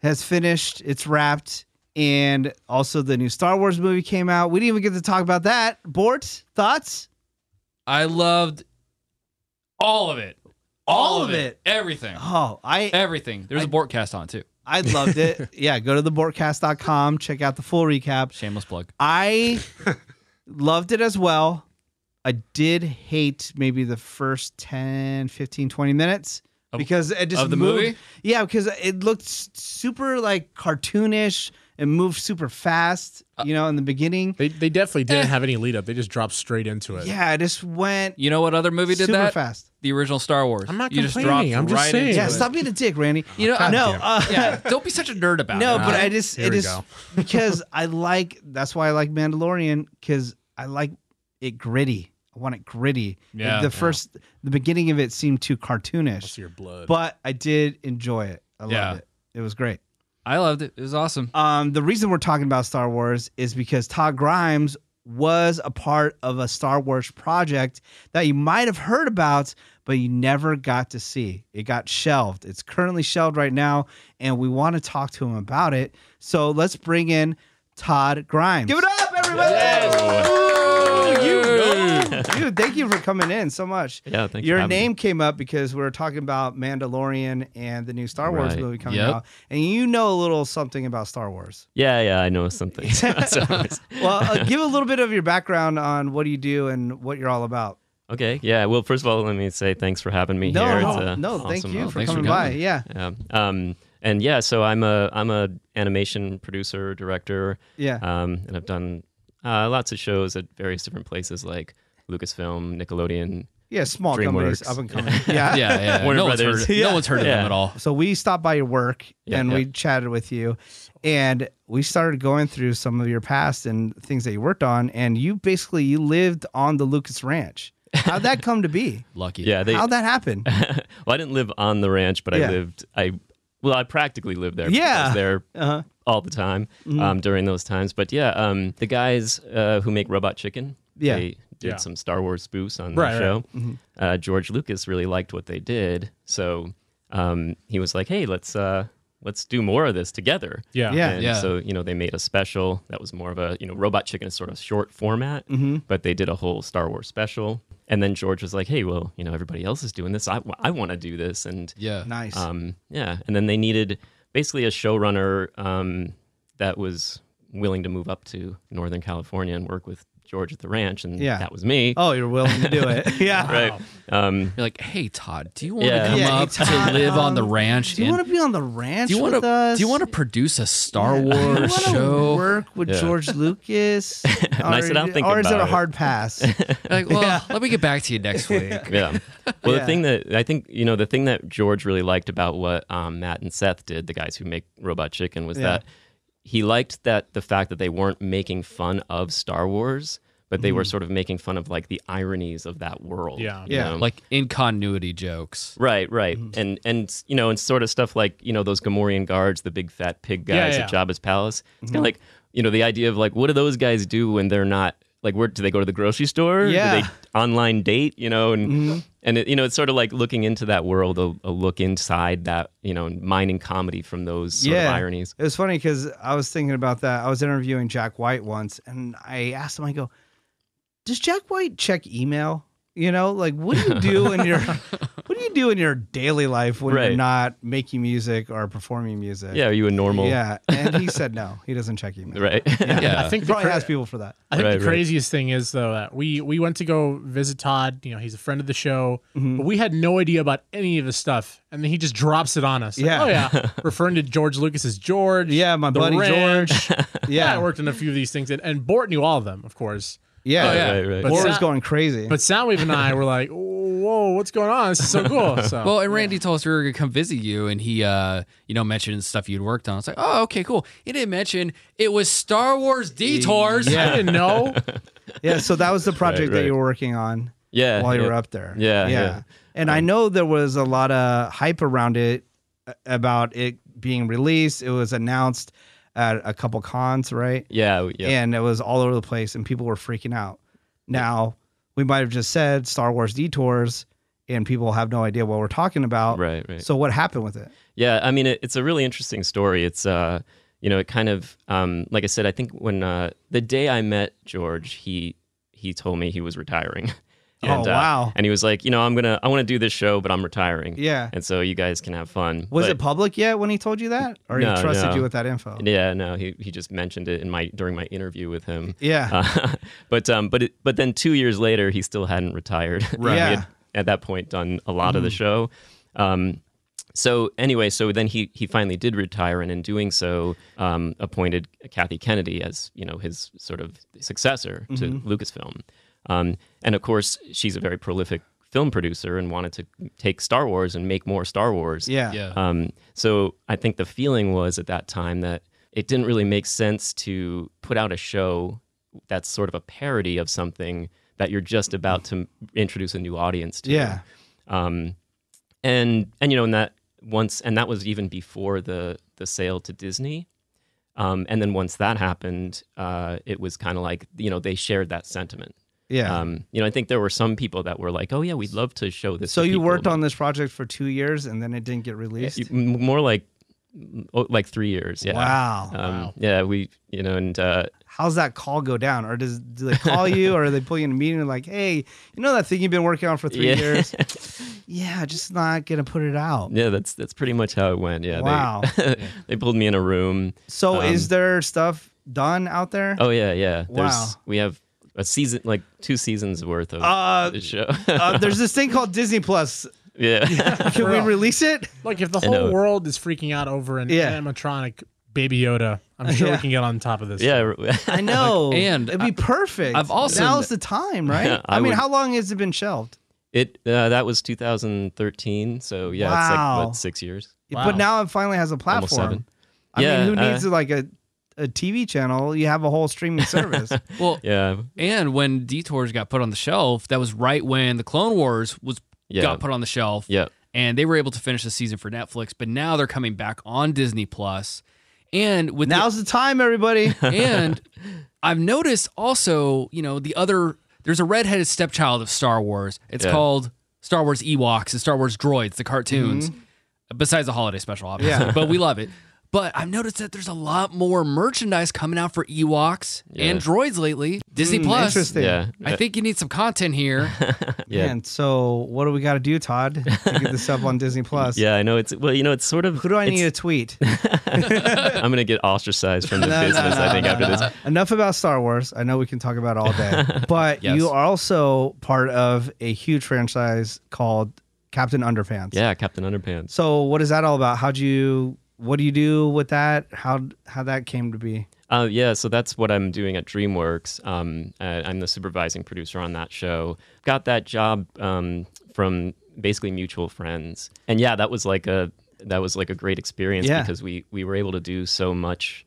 [SPEAKER 1] has finished, it's wrapped, and also the new Star Wars movie came out. We didn't even get to talk about that. Bort, thoughts?
[SPEAKER 2] I loved all of it.
[SPEAKER 1] All of it.
[SPEAKER 2] Everything.
[SPEAKER 1] Oh, I
[SPEAKER 2] Everything. There's a Bortcast on too.
[SPEAKER 1] I loved it. yeah, go to thebortcast.com, check out the full recap.
[SPEAKER 2] Shameless plug.
[SPEAKER 1] I loved it as well. I did hate maybe the first 10, 15, 20 minutes
[SPEAKER 2] Of-
[SPEAKER 1] because it just
[SPEAKER 2] of the
[SPEAKER 1] moved-
[SPEAKER 2] movie?
[SPEAKER 1] Yeah, because it looked super like cartoonish and moved super fast,
[SPEAKER 2] Uh,
[SPEAKER 1] you know, in the beginning.
[SPEAKER 4] They, they definitely didn't have any lead up. They just dropped straight into it.
[SPEAKER 1] Yeah, it just went
[SPEAKER 2] You know what other movie did
[SPEAKER 1] super
[SPEAKER 2] that?
[SPEAKER 1] fast.
[SPEAKER 2] The original Star Wars.
[SPEAKER 4] I'm not
[SPEAKER 2] you just
[SPEAKER 4] complaining.
[SPEAKER 2] dropped
[SPEAKER 4] I'm just
[SPEAKER 2] right
[SPEAKER 4] saying.
[SPEAKER 1] Yeah,
[SPEAKER 2] it.
[SPEAKER 1] stop being a dick, Randy.
[SPEAKER 2] You know,
[SPEAKER 1] no, uh,
[SPEAKER 2] yeah, don't be such a nerd about
[SPEAKER 1] No,
[SPEAKER 2] it.
[SPEAKER 1] No, but
[SPEAKER 2] all right?
[SPEAKER 1] I just
[SPEAKER 4] Here
[SPEAKER 1] it
[SPEAKER 4] we
[SPEAKER 1] is
[SPEAKER 4] go.
[SPEAKER 1] because I like that's why I like Mandalorian because I like it gritty. I want it gritty.
[SPEAKER 2] Yeah.
[SPEAKER 1] the first the beginning of it seemed too cartoonish,
[SPEAKER 4] your blood.
[SPEAKER 1] but I did enjoy it. I loved
[SPEAKER 2] Yeah.
[SPEAKER 1] it. It was great.
[SPEAKER 2] I loved it. It was awesome.
[SPEAKER 1] Um, the reason we're talking about Star Wars is because Todd Grimes was a part of a Star Wars project that you might have heard about, but you never got to see. It got shelved. It's currently shelved right now, and we want to talk to him about it. So let's bring in Todd Grimes. Give it up, everybody! Ooh, you know. Dude, thank you for coming in so much.
[SPEAKER 7] Yeah, thanks for
[SPEAKER 1] Your
[SPEAKER 7] having me.
[SPEAKER 1] name came up because we were talking about Mandalorian and the new Star Wars
[SPEAKER 7] Right.
[SPEAKER 1] movie coming
[SPEAKER 2] Yep.
[SPEAKER 1] out, and you know a little something about Star Wars.
[SPEAKER 7] Yeah, yeah, I know something.
[SPEAKER 1] Well, uh, give a little bit of your background on what you do and what you're all about.
[SPEAKER 7] okay, yeah. Well, first of all, let me say thanks for having me
[SPEAKER 1] No,
[SPEAKER 7] here.
[SPEAKER 1] no,
[SPEAKER 7] It's, uh,
[SPEAKER 1] no. Thank
[SPEAKER 7] awesome.
[SPEAKER 1] you
[SPEAKER 7] Oh,
[SPEAKER 1] for
[SPEAKER 2] thanks for
[SPEAKER 1] coming by. Yeah,
[SPEAKER 7] Yeah. Um, and yeah, so I'm a I'm a animation producer, director,
[SPEAKER 1] yeah.
[SPEAKER 7] um, and I've done uh, lots of shows at various different places like Lucasfilm, Nickelodeon.
[SPEAKER 1] Yeah, small companies up and coming. Yeah.
[SPEAKER 2] Yeah, yeah.
[SPEAKER 7] Warner
[SPEAKER 2] no, one's heard,
[SPEAKER 1] Yeah.
[SPEAKER 2] no one's heard of them at all.
[SPEAKER 1] So we stopped by your work
[SPEAKER 7] Yeah,
[SPEAKER 1] and
[SPEAKER 7] yeah.
[SPEAKER 1] we chatted with you, and we started going through some of your past and things that you worked on, and you basically you lived on the Lucas Ranch. How'd that come to be?
[SPEAKER 2] Lucky.
[SPEAKER 7] Yeah, they.
[SPEAKER 1] How'd that happen?
[SPEAKER 7] well, I didn't live on the ranch, but
[SPEAKER 1] Yeah.
[SPEAKER 7] I lived. I well, I practically lived there.
[SPEAKER 1] Yeah.
[SPEAKER 7] because I was there
[SPEAKER 1] Uh-huh.
[SPEAKER 7] all the time
[SPEAKER 1] Mm-hmm.
[SPEAKER 7] um, during those times. But yeah, um, the guys uh, who make Robot Chicken,
[SPEAKER 1] Yeah.
[SPEAKER 7] they did
[SPEAKER 4] Yeah.
[SPEAKER 7] some Star Wars spoofs on
[SPEAKER 4] Right,
[SPEAKER 7] the
[SPEAKER 4] right.
[SPEAKER 7] show.
[SPEAKER 1] Mm-hmm.
[SPEAKER 7] Uh, George Lucas really liked what they did, so um, he was like, "Hey, let's uh, let's do more of this together.
[SPEAKER 4] Yeah.
[SPEAKER 1] Yeah.
[SPEAKER 7] And
[SPEAKER 2] Yeah.
[SPEAKER 7] so, you know, they made a special that was more of a, you know, Robot Chicken is sort of short format,
[SPEAKER 1] Mm-hmm.
[SPEAKER 7] but they did a whole Star Wars special. And then George was like, hey, well, you know, everybody else is doing this. I, I want to do this. And
[SPEAKER 2] Yeah.
[SPEAKER 1] Nice.
[SPEAKER 7] um, yeah. And then they needed basically a showrunner um, that was willing to move up to Northern California and work with George at the ranch. And
[SPEAKER 1] Yeah.
[SPEAKER 7] that was me.
[SPEAKER 1] oh, you're willing to do it. yeah.
[SPEAKER 7] Right. Um,
[SPEAKER 2] You're like, hey Todd, do you want
[SPEAKER 7] Yeah.
[SPEAKER 2] to come
[SPEAKER 1] Yeah, hey,
[SPEAKER 2] up
[SPEAKER 1] Todd,
[SPEAKER 2] to live on the
[SPEAKER 1] um,
[SPEAKER 2] ranch?
[SPEAKER 1] Do you want to be on the ranch
[SPEAKER 2] do you want
[SPEAKER 1] with
[SPEAKER 2] to
[SPEAKER 1] us?
[SPEAKER 2] do you want to produce a Star
[SPEAKER 1] Do
[SPEAKER 2] Wars
[SPEAKER 1] wanna
[SPEAKER 2] show?
[SPEAKER 1] Work with
[SPEAKER 7] Yeah.
[SPEAKER 1] George Lucas.
[SPEAKER 7] And I said,
[SPEAKER 1] Or-
[SPEAKER 7] "I'll think
[SPEAKER 1] Or is it a hard pass?
[SPEAKER 2] Like, well, let me get back to you next week.
[SPEAKER 7] yeah. Well,
[SPEAKER 1] Yeah.
[SPEAKER 7] the thing that I think you know, the thing that George really liked about what um, Matt and Seth did, the guys who make Robot Chicken, was
[SPEAKER 1] Yeah.
[SPEAKER 7] that he liked that the fact that they weren't making fun of Star Wars, but they were mm-hmm. sort of making fun of like the ironies of that world.
[SPEAKER 4] Yeah.
[SPEAKER 7] you
[SPEAKER 1] Yeah.
[SPEAKER 7] know?
[SPEAKER 2] Like in continuity jokes.
[SPEAKER 7] Right, right, mm-hmm. and and you know, and sort of stuff like you know those Gamorrean guards, the big fat pig guys
[SPEAKER 4] Yeah,
[SPEAKER 7] at
[SPEAKER 4] yeah.
[SPEAKER 7] Jabba's palace. It's kind of mm-hmm. like you know the idea of like what do those guys do when they're not like where do they go to the grocery store?
[SPEAKER 1] Yeah.
[SPEAKER 7] Do they online date? You know, and and it, you know it's sort of like looking into that world, a, a look inside that you know, mining comedy from those sort of ironies.
[SPEAKER 1] It was funny because I was thinking about that. I was interviewing Jack White once, and I asked him, I go, "Does Jack White check email? You know, like what do you do in your what do you do in your daily life when you're not making music or performing music?"
[SPEAKER 7] Yeah, are you a normal?
[SPEAKER 1] yeah. And he said no, he doesn't check email.
[SPEAKER 7] Right.
[SPEAKER 2] Yeah.
[SPEAKER 4] I think
[SPEAKER 1] He
[SPEAKER 4] the
[SPEAKER 1] probably
[SPEAKER 4] cra-
[SPEAKER 1] has people for that.
[SPEAKER 4] I think
[SPEAKER 7] Right,
[SPEAKER 4] the
[SPEAKER 7] right.
[SPEAKER 4] craziest thing is though that we we went to go visit Todd. You know, he's a friend of the show,
[SPEAKER 1] Mm-hmm.
[SPEAKER 4] but we had no idea about any of his stuff, and then he just drops it on us. Like,
[SPEAKER 1] Yeah.
[SPEAKER 4] oh yeah, referring to George Lucas as George.
[SPEAKER 1] Yeah, my buddy
[SPEAKER 4] ranch.
[SPEAKER 1] George.
[SPEAKER 4] Yeah, I worked in a few of these things, and, and Bort knew all of them, of course.
[SPEAKER 1] Yeah.
[SPEAKER 2] Oh, yeah.
[SPEAKER 7] Right, right.
[SPEAKER 4] But
[SPEAKER 1] Laura
[SPEAKER 4] Sa-
[SPEAKER 1] was going crazy.
[SPEAKER 4] But Soundwave and I were like, "Whoa, what's going on? This is so cool." So
[SPEAKER 2] Well, and Randy told us we were gonna come visit you, and he, uh, you know, mentioned stuff you'd worked on. It's like, oh, okay, cool. He didn't mention it was Star Wars Detours.
[SPEAKER 4] I didn't know.
[SPEAKER 1] yeah, so that was the project that
[SPEAKER 7] right.
[SPEAKER 1] you were working on.
[SPEAKER 7] Yeah.
[SPEAKER 1] while you
[SPEAKER 7] yeah.
[SPEAKER 1] were up there.
[SPEAKER 7] Yeah,
[SPEAKER 1] yeah.
[SPEAKER 7] yeah.
[SPEAKER 1] And I know there was a lot of hype around it uh, about it being released. It was announced at a couple cons, right?
[SPEAKER 7] Yeah. Yeah.
[SPEAKER 1] And it was all over the place, and people were freaking out. Now we might have just said Star Wars detours, and people have no idea what we're talking about.
[SPEAKER 7] Right. Right.
[SPEAKER 1] So what happened with it?
[SPEAKER 7] Yeah, I mean, it, it's a really interesting story. It's, uh, you know, it kind of, um, like I said, I think when uh, the day I met George, he he told me he was retiring.
[SPEAKER 1] Oh, wow.
[SPEAKER 7] And he was like, you know, I'm gonna, I want to do this show, but I'm retiring.
[SPEAKER 1] Yeah.
[SPEAKER 7] And so you guys can have fun.
[SPEAKER 1] Was
[SPEAKER 7] But-
[SPEAKER 1] it public yet when he told you that, or
[SPEAKER 7] No,
[SPEAKER 1] he trusted
[SPEAKER 7] no.
[SPEAKER 1] you with that info?
[SPEAKER 7] Yeah, no, he he just mentioned it in my during my interview with him.
[SPEAKER 1] Yeah.
[SPEAKER 7] Uh, but um, but it, but then two years later, he still hadn't retired.
[SPEAKER 1] Right.
[SPEAKER 7] He
[SPEAKER 1] Yeah.
[SPEAKER 7] had, at that point, done a lot of the show. Um, so anyway, so then he he finally did retire, and in doing so, um, appointed Kathy Kennedy as you know his sort of successor to Lucasfilm. Um, and of course, she's a very prolific film producer and wanted to take Star Wars and make more Star Wars.
[SPEAKER 1] yeah.
[SPEAKER 2] Yeah.
[SPEAKER 7] Um, so I think the feeling was at that time that it didn't really make sense to put out a show that's sort of a parody of something that you're just about to introduce a new audience to.
[SPEAKER 1] Yeah.
[SPEAKER 7] Um, and and you know, and that once and that was even before the the sale to Disney. Um, and then once that happened, uh, it was kind of like you know they shared that sentiment.
[SPEAKER 1] Yeah.
[SPEAKER 7] Um, you know, I think there were some people that were like, "Oh yeah, we'd love to show this."
[SPEAKER 1] so
[SPEAKER 7] to
[SPEAKER 1] you
[SPEAKER 7] people,"
[SPEAKER 1] worked on this project for two years, and then it didn't get released.
[SPEAKER 7] Y- m- more like oh, like three years. Yeah.
[SPEAKER 1] Wow.
[SPEAKER 7] Um, Yeah, we you know, and uh,
[SPEAKER 1] How's that call go down? Or does do they call you, or they pull you in a meeting and like, hey, you know that thing you've been working on for three
[SPEAKER 7] Yeah.
[SPEAKER 1] years? yeah, just not gonna put it out.
[SPEAKER 7] yeah, that's that's pretty much how it went. Yeah.
[SPEAKER 1] Wow.
[SPEAKER 7] They, they pulled me in a room.
[SPEAKER 1] So
[SPEAKER 7] Um,
[SPEAKER 1] is there stuff done out there?
[SPEAKER 7] Oh yeah, yeah.
[SPEAKER 1] Wow.
[SPEAKER 7] There's we have a season like two seasons worth of
[SPEAKER 1] Uh,
[SPEAKER 7] the show.
[SPEAKER 1] uh, there's this thing called Disney Plus.
[SPEAKER 7] yeah.
[SPEAKER 1] Can we
[SPEAKER 4] real.
[SPEAKER 1] release it?
[SPEAKER 4] Like if the whole world is freaking out over an
[SPEAKER 1] Yeah.
[SPEAKER 4] animatronic Baby Yoda, I'm sure
[SPEAKER 1] Yeah.
[SPEAKER 4] we can get on top of this.
[SPEAKER 7] yeah.
[SPEAKER 1] I know,
[SPEAKER 2] and
[SPEAKER 1] it'd be perfect.
[SPEAKER 2] I've also-
[SPEAKER 1] now's the time, right?
[SPEAKER 7] Yeah,
[SPEAKER 1] I,
[SPEAKER 7] I
[SPEAKER 1] mean,
[SPEAKER 7] would-
[SPEAKER 1] how long has it been shelved?
[SPEAKER 7] It uh, that was 2013. So yeah, it's
[SPEAKER 1] Wow.
[SPEAKER 7] like what six years. Wow.
[SPEAKER 1] But now it finally has a
[SPEAKER 7] Almost
[SPEAKER 1] platform.
[SPEAKER 7] seven.
[SPEAKER 1] I
[SPEAKER 7] Yeah,
[SPEAKER 1] mean, who
[SPEAKER 7] uh,
[SPEAKER 1] needs like a a TV channel? You have a whole streaming service.
[SPEAKER 2] Well,
[SPEAKER 7] Yeah.
[SPEAKER 2] and when Detours got put on the shelf, that was right when the Clone Wars was
[SPEAKER 7] Yeah.
[SPEAKER 2] got put on the shelf.
[SPEAKER 7] Yeah.
[SPEAKER 2] And they were able to finish the season for Netflix, but now they're coming back on Disney Plus. And with
[SPEAKER 1] Now's the time, everybody.
[SPEAKER 2] and I've noticed also, you know, the other there's a redheaded stepchild of Star Wars. It's
[SPEAKER 7] Yeah.
[SPEAKER 2] called Star Wars Ewoks and Star Wars Droids, the cartoons. Mm-hmm. besides the holiday special, obviously.
[SPEAKER 1] Yeah.
[SPEAKER 2] but we love it. But I've noticed that there's a lot more merchandise coming out for Ewoks
[SPEAKER 7] Yeah.
[SPEAKER 2] and droids lately. Disney
[SPEAKER 1] Hmm,
[SPEAKER 2] Plus.
[SPEAKER 1] interesting.
[SPEAKER 7] Yeah.
[SPEAKER 2] I think you need some content here.
[SPEAKER 7] Yeah.
[SPEAKER 1] Man, so what do we got to do, Todd, to get this up on Disney Plus?
[SPEAKER 7] Yeah, I know it's well, you know, it's sort of.
[SPEAKER 1] Who do I need to tweet?
[SPEAKER 7] I'm gonna get ostracized from the
[SPEAKER 1] No, no,
[SPEAKER 7] business.
[SPEAKER 1] no,
[SPEAKER 7] I think
[SPEAKER 1] no,
[SPEAKER 7] after
[SPEAKER 1] no.
[SPEAKER 7] this.
[SPEAKER 1] Enough about Star Wars. I know we can talk about it all day, but
[SPEAKER 2] Yes.
[SPEAKER 1] you are also part of a huge franchise called Captain Underpants.
[SPEAKER 7] Yeah, Captain Underpants.
[SPEAKER 1] So what is that all about? How'd you? What do you do with that? How how that came to be?
[SPEAKER 7] Uh, yeah, so that's what I'm doing at DreamWorks. Um, I'm the supervising producer on that show. Got that job um, from basically mutual friends, and yeah, that was like a that was like a great experience
[SPEAKER 1] Yeah.
[SPEAKER 7] because we we were able to do so much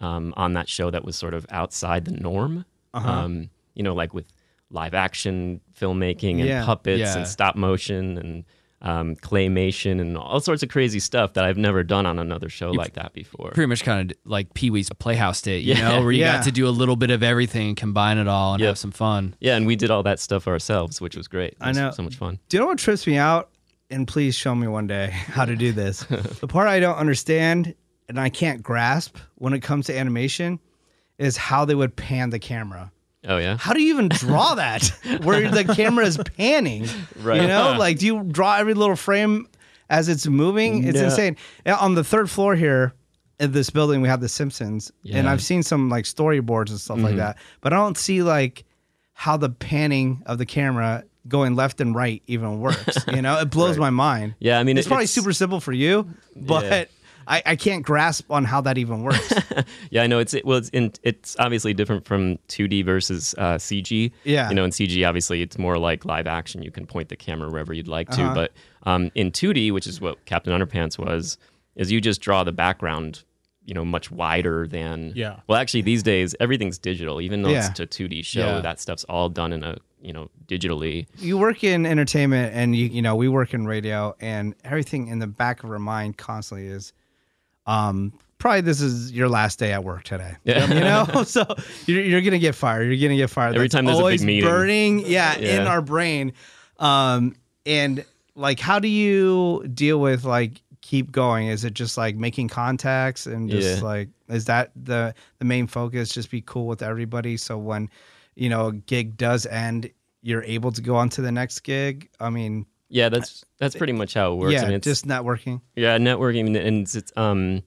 [SPEAKER 7] um, on that show that was sort of outside the norm.
[SPEAKER 1] Uh-huh.
[SPEAKER 7] Um, you know, like with live action filmmaking and
[SPEAKER 1] Yeah.
[SPEAKER 7] puppets
[SPEAKER 2] Yeah.
[SPEAKER 7] and stop motion and um, claymation and all sorts of crazy stuff that I've never done on another show like that before.
[SPEAKER 2] Pretty much kind of like Pee Wee's Playhouse date, you
[SPEAKER 7] Yeah.
[SPEAKER 2] know, where you
[SPEAKER 1] Yeah.
[SPEAKER 2] got to do a little bit of everything and combine it all and
[SPEAKER 7] Yep.
[SPEAKER 2] have some fun.
[SPEAKER 7] Yeah, and we did all that stuff ourselves, which was great. It
[SPEAKER 1] I
[SPEAKER 7] was
[SPEAKER 1] know.
[SPEAKER 7] so much fun.
[SPEAKER 1] Do you know what trips me out? And please show me one day how to do this. the part I don't understand and I can't grasp when it comes to animation is how they would pan the camera.
[SPEAKER 7] Oh yeah,
[SPEAKER 1] How do you even draw that where the camera is panning?
[SPEAKER 7] Right.
[SPEAKER 1] You know, uh-huh. like do you draw every little frame as it's moving? It's
[SPEAKER 7] No.
[SPEAKER 1] insane. Yeah, On the third floor here in this building, we have The Simpsons, and I've seen some like storyboards and stuff like mm-hmm. that, but I don't see like how the panning of the camera going left and right even works. You know, it blows my mind.
[SPEAKER 7] yeah. I mean,
[SPEAKER 1] It's
[SPEAKER 7] it-
[SPEAKER 1] probably super simple for you, but
[SPEAKER 7] Yeah.
[SPEAKER 1] I, I can't grasp on how that even works.
[SPEAKER 7] Yeah, I know it's it, well, it's in, it's obviously different from 2D versus uh, CG.
[SPEAKER 1] Yeah.
[SPEAKER 7] you know, in CG, obviously, it's more like live action. You can point the camera wherever you'd like to.
[SPEAKER 1] Uh-huh.
[SPEAKER 7] But um, in 2D, which is what Captain Underpants was, is you just draw the background, you know, much wider than.
[SPEAKER 4] Yeah.
[SPEAKER 7] Well, actually, these days everything's digital. Even though
[SPEAKER 1] Yeah.
[SPEAKER 7] it's a 2D show,
[SPEAKER 2] Yeah.
[SPEAKER 7] that stuff's all done in a you know digitally.
[SPEAKER 1] you work in entertainment and you you know we work in radio and everything in the back of our mind constantly is um probably this is your last day at work today.
[SPEAKER 7] Yeah.
[SPEAKER 1] you know? So you're, you're gonna get fired. You're gonna get fired.
[SPEAKER 7] Every
[SPEAKER 1] That's
[SPEAKER 7] time there's a big
[SPEAKER 1] always
[SPEAKER 7] meeting.
[SPEAKER 1] burning yeah, in our brain. Um and like how do you deal with like keep going? Is it just like making contacts and just
[SPEAKER 7] Yeah.
[SPEAKER 1] like is that the the main focus? Just be cool with everybody. So when you know a gig does end you're able to go on to the next gig? I mean
[SPEAKER 7] Yeah, that's that's pretty much how it works.
[SPEAKER 1] yeah
[SPEAKER 7] and it's,
[SPEAKER 1] just networking
[SPEAKER 7] Yeah, networking and it's, it's um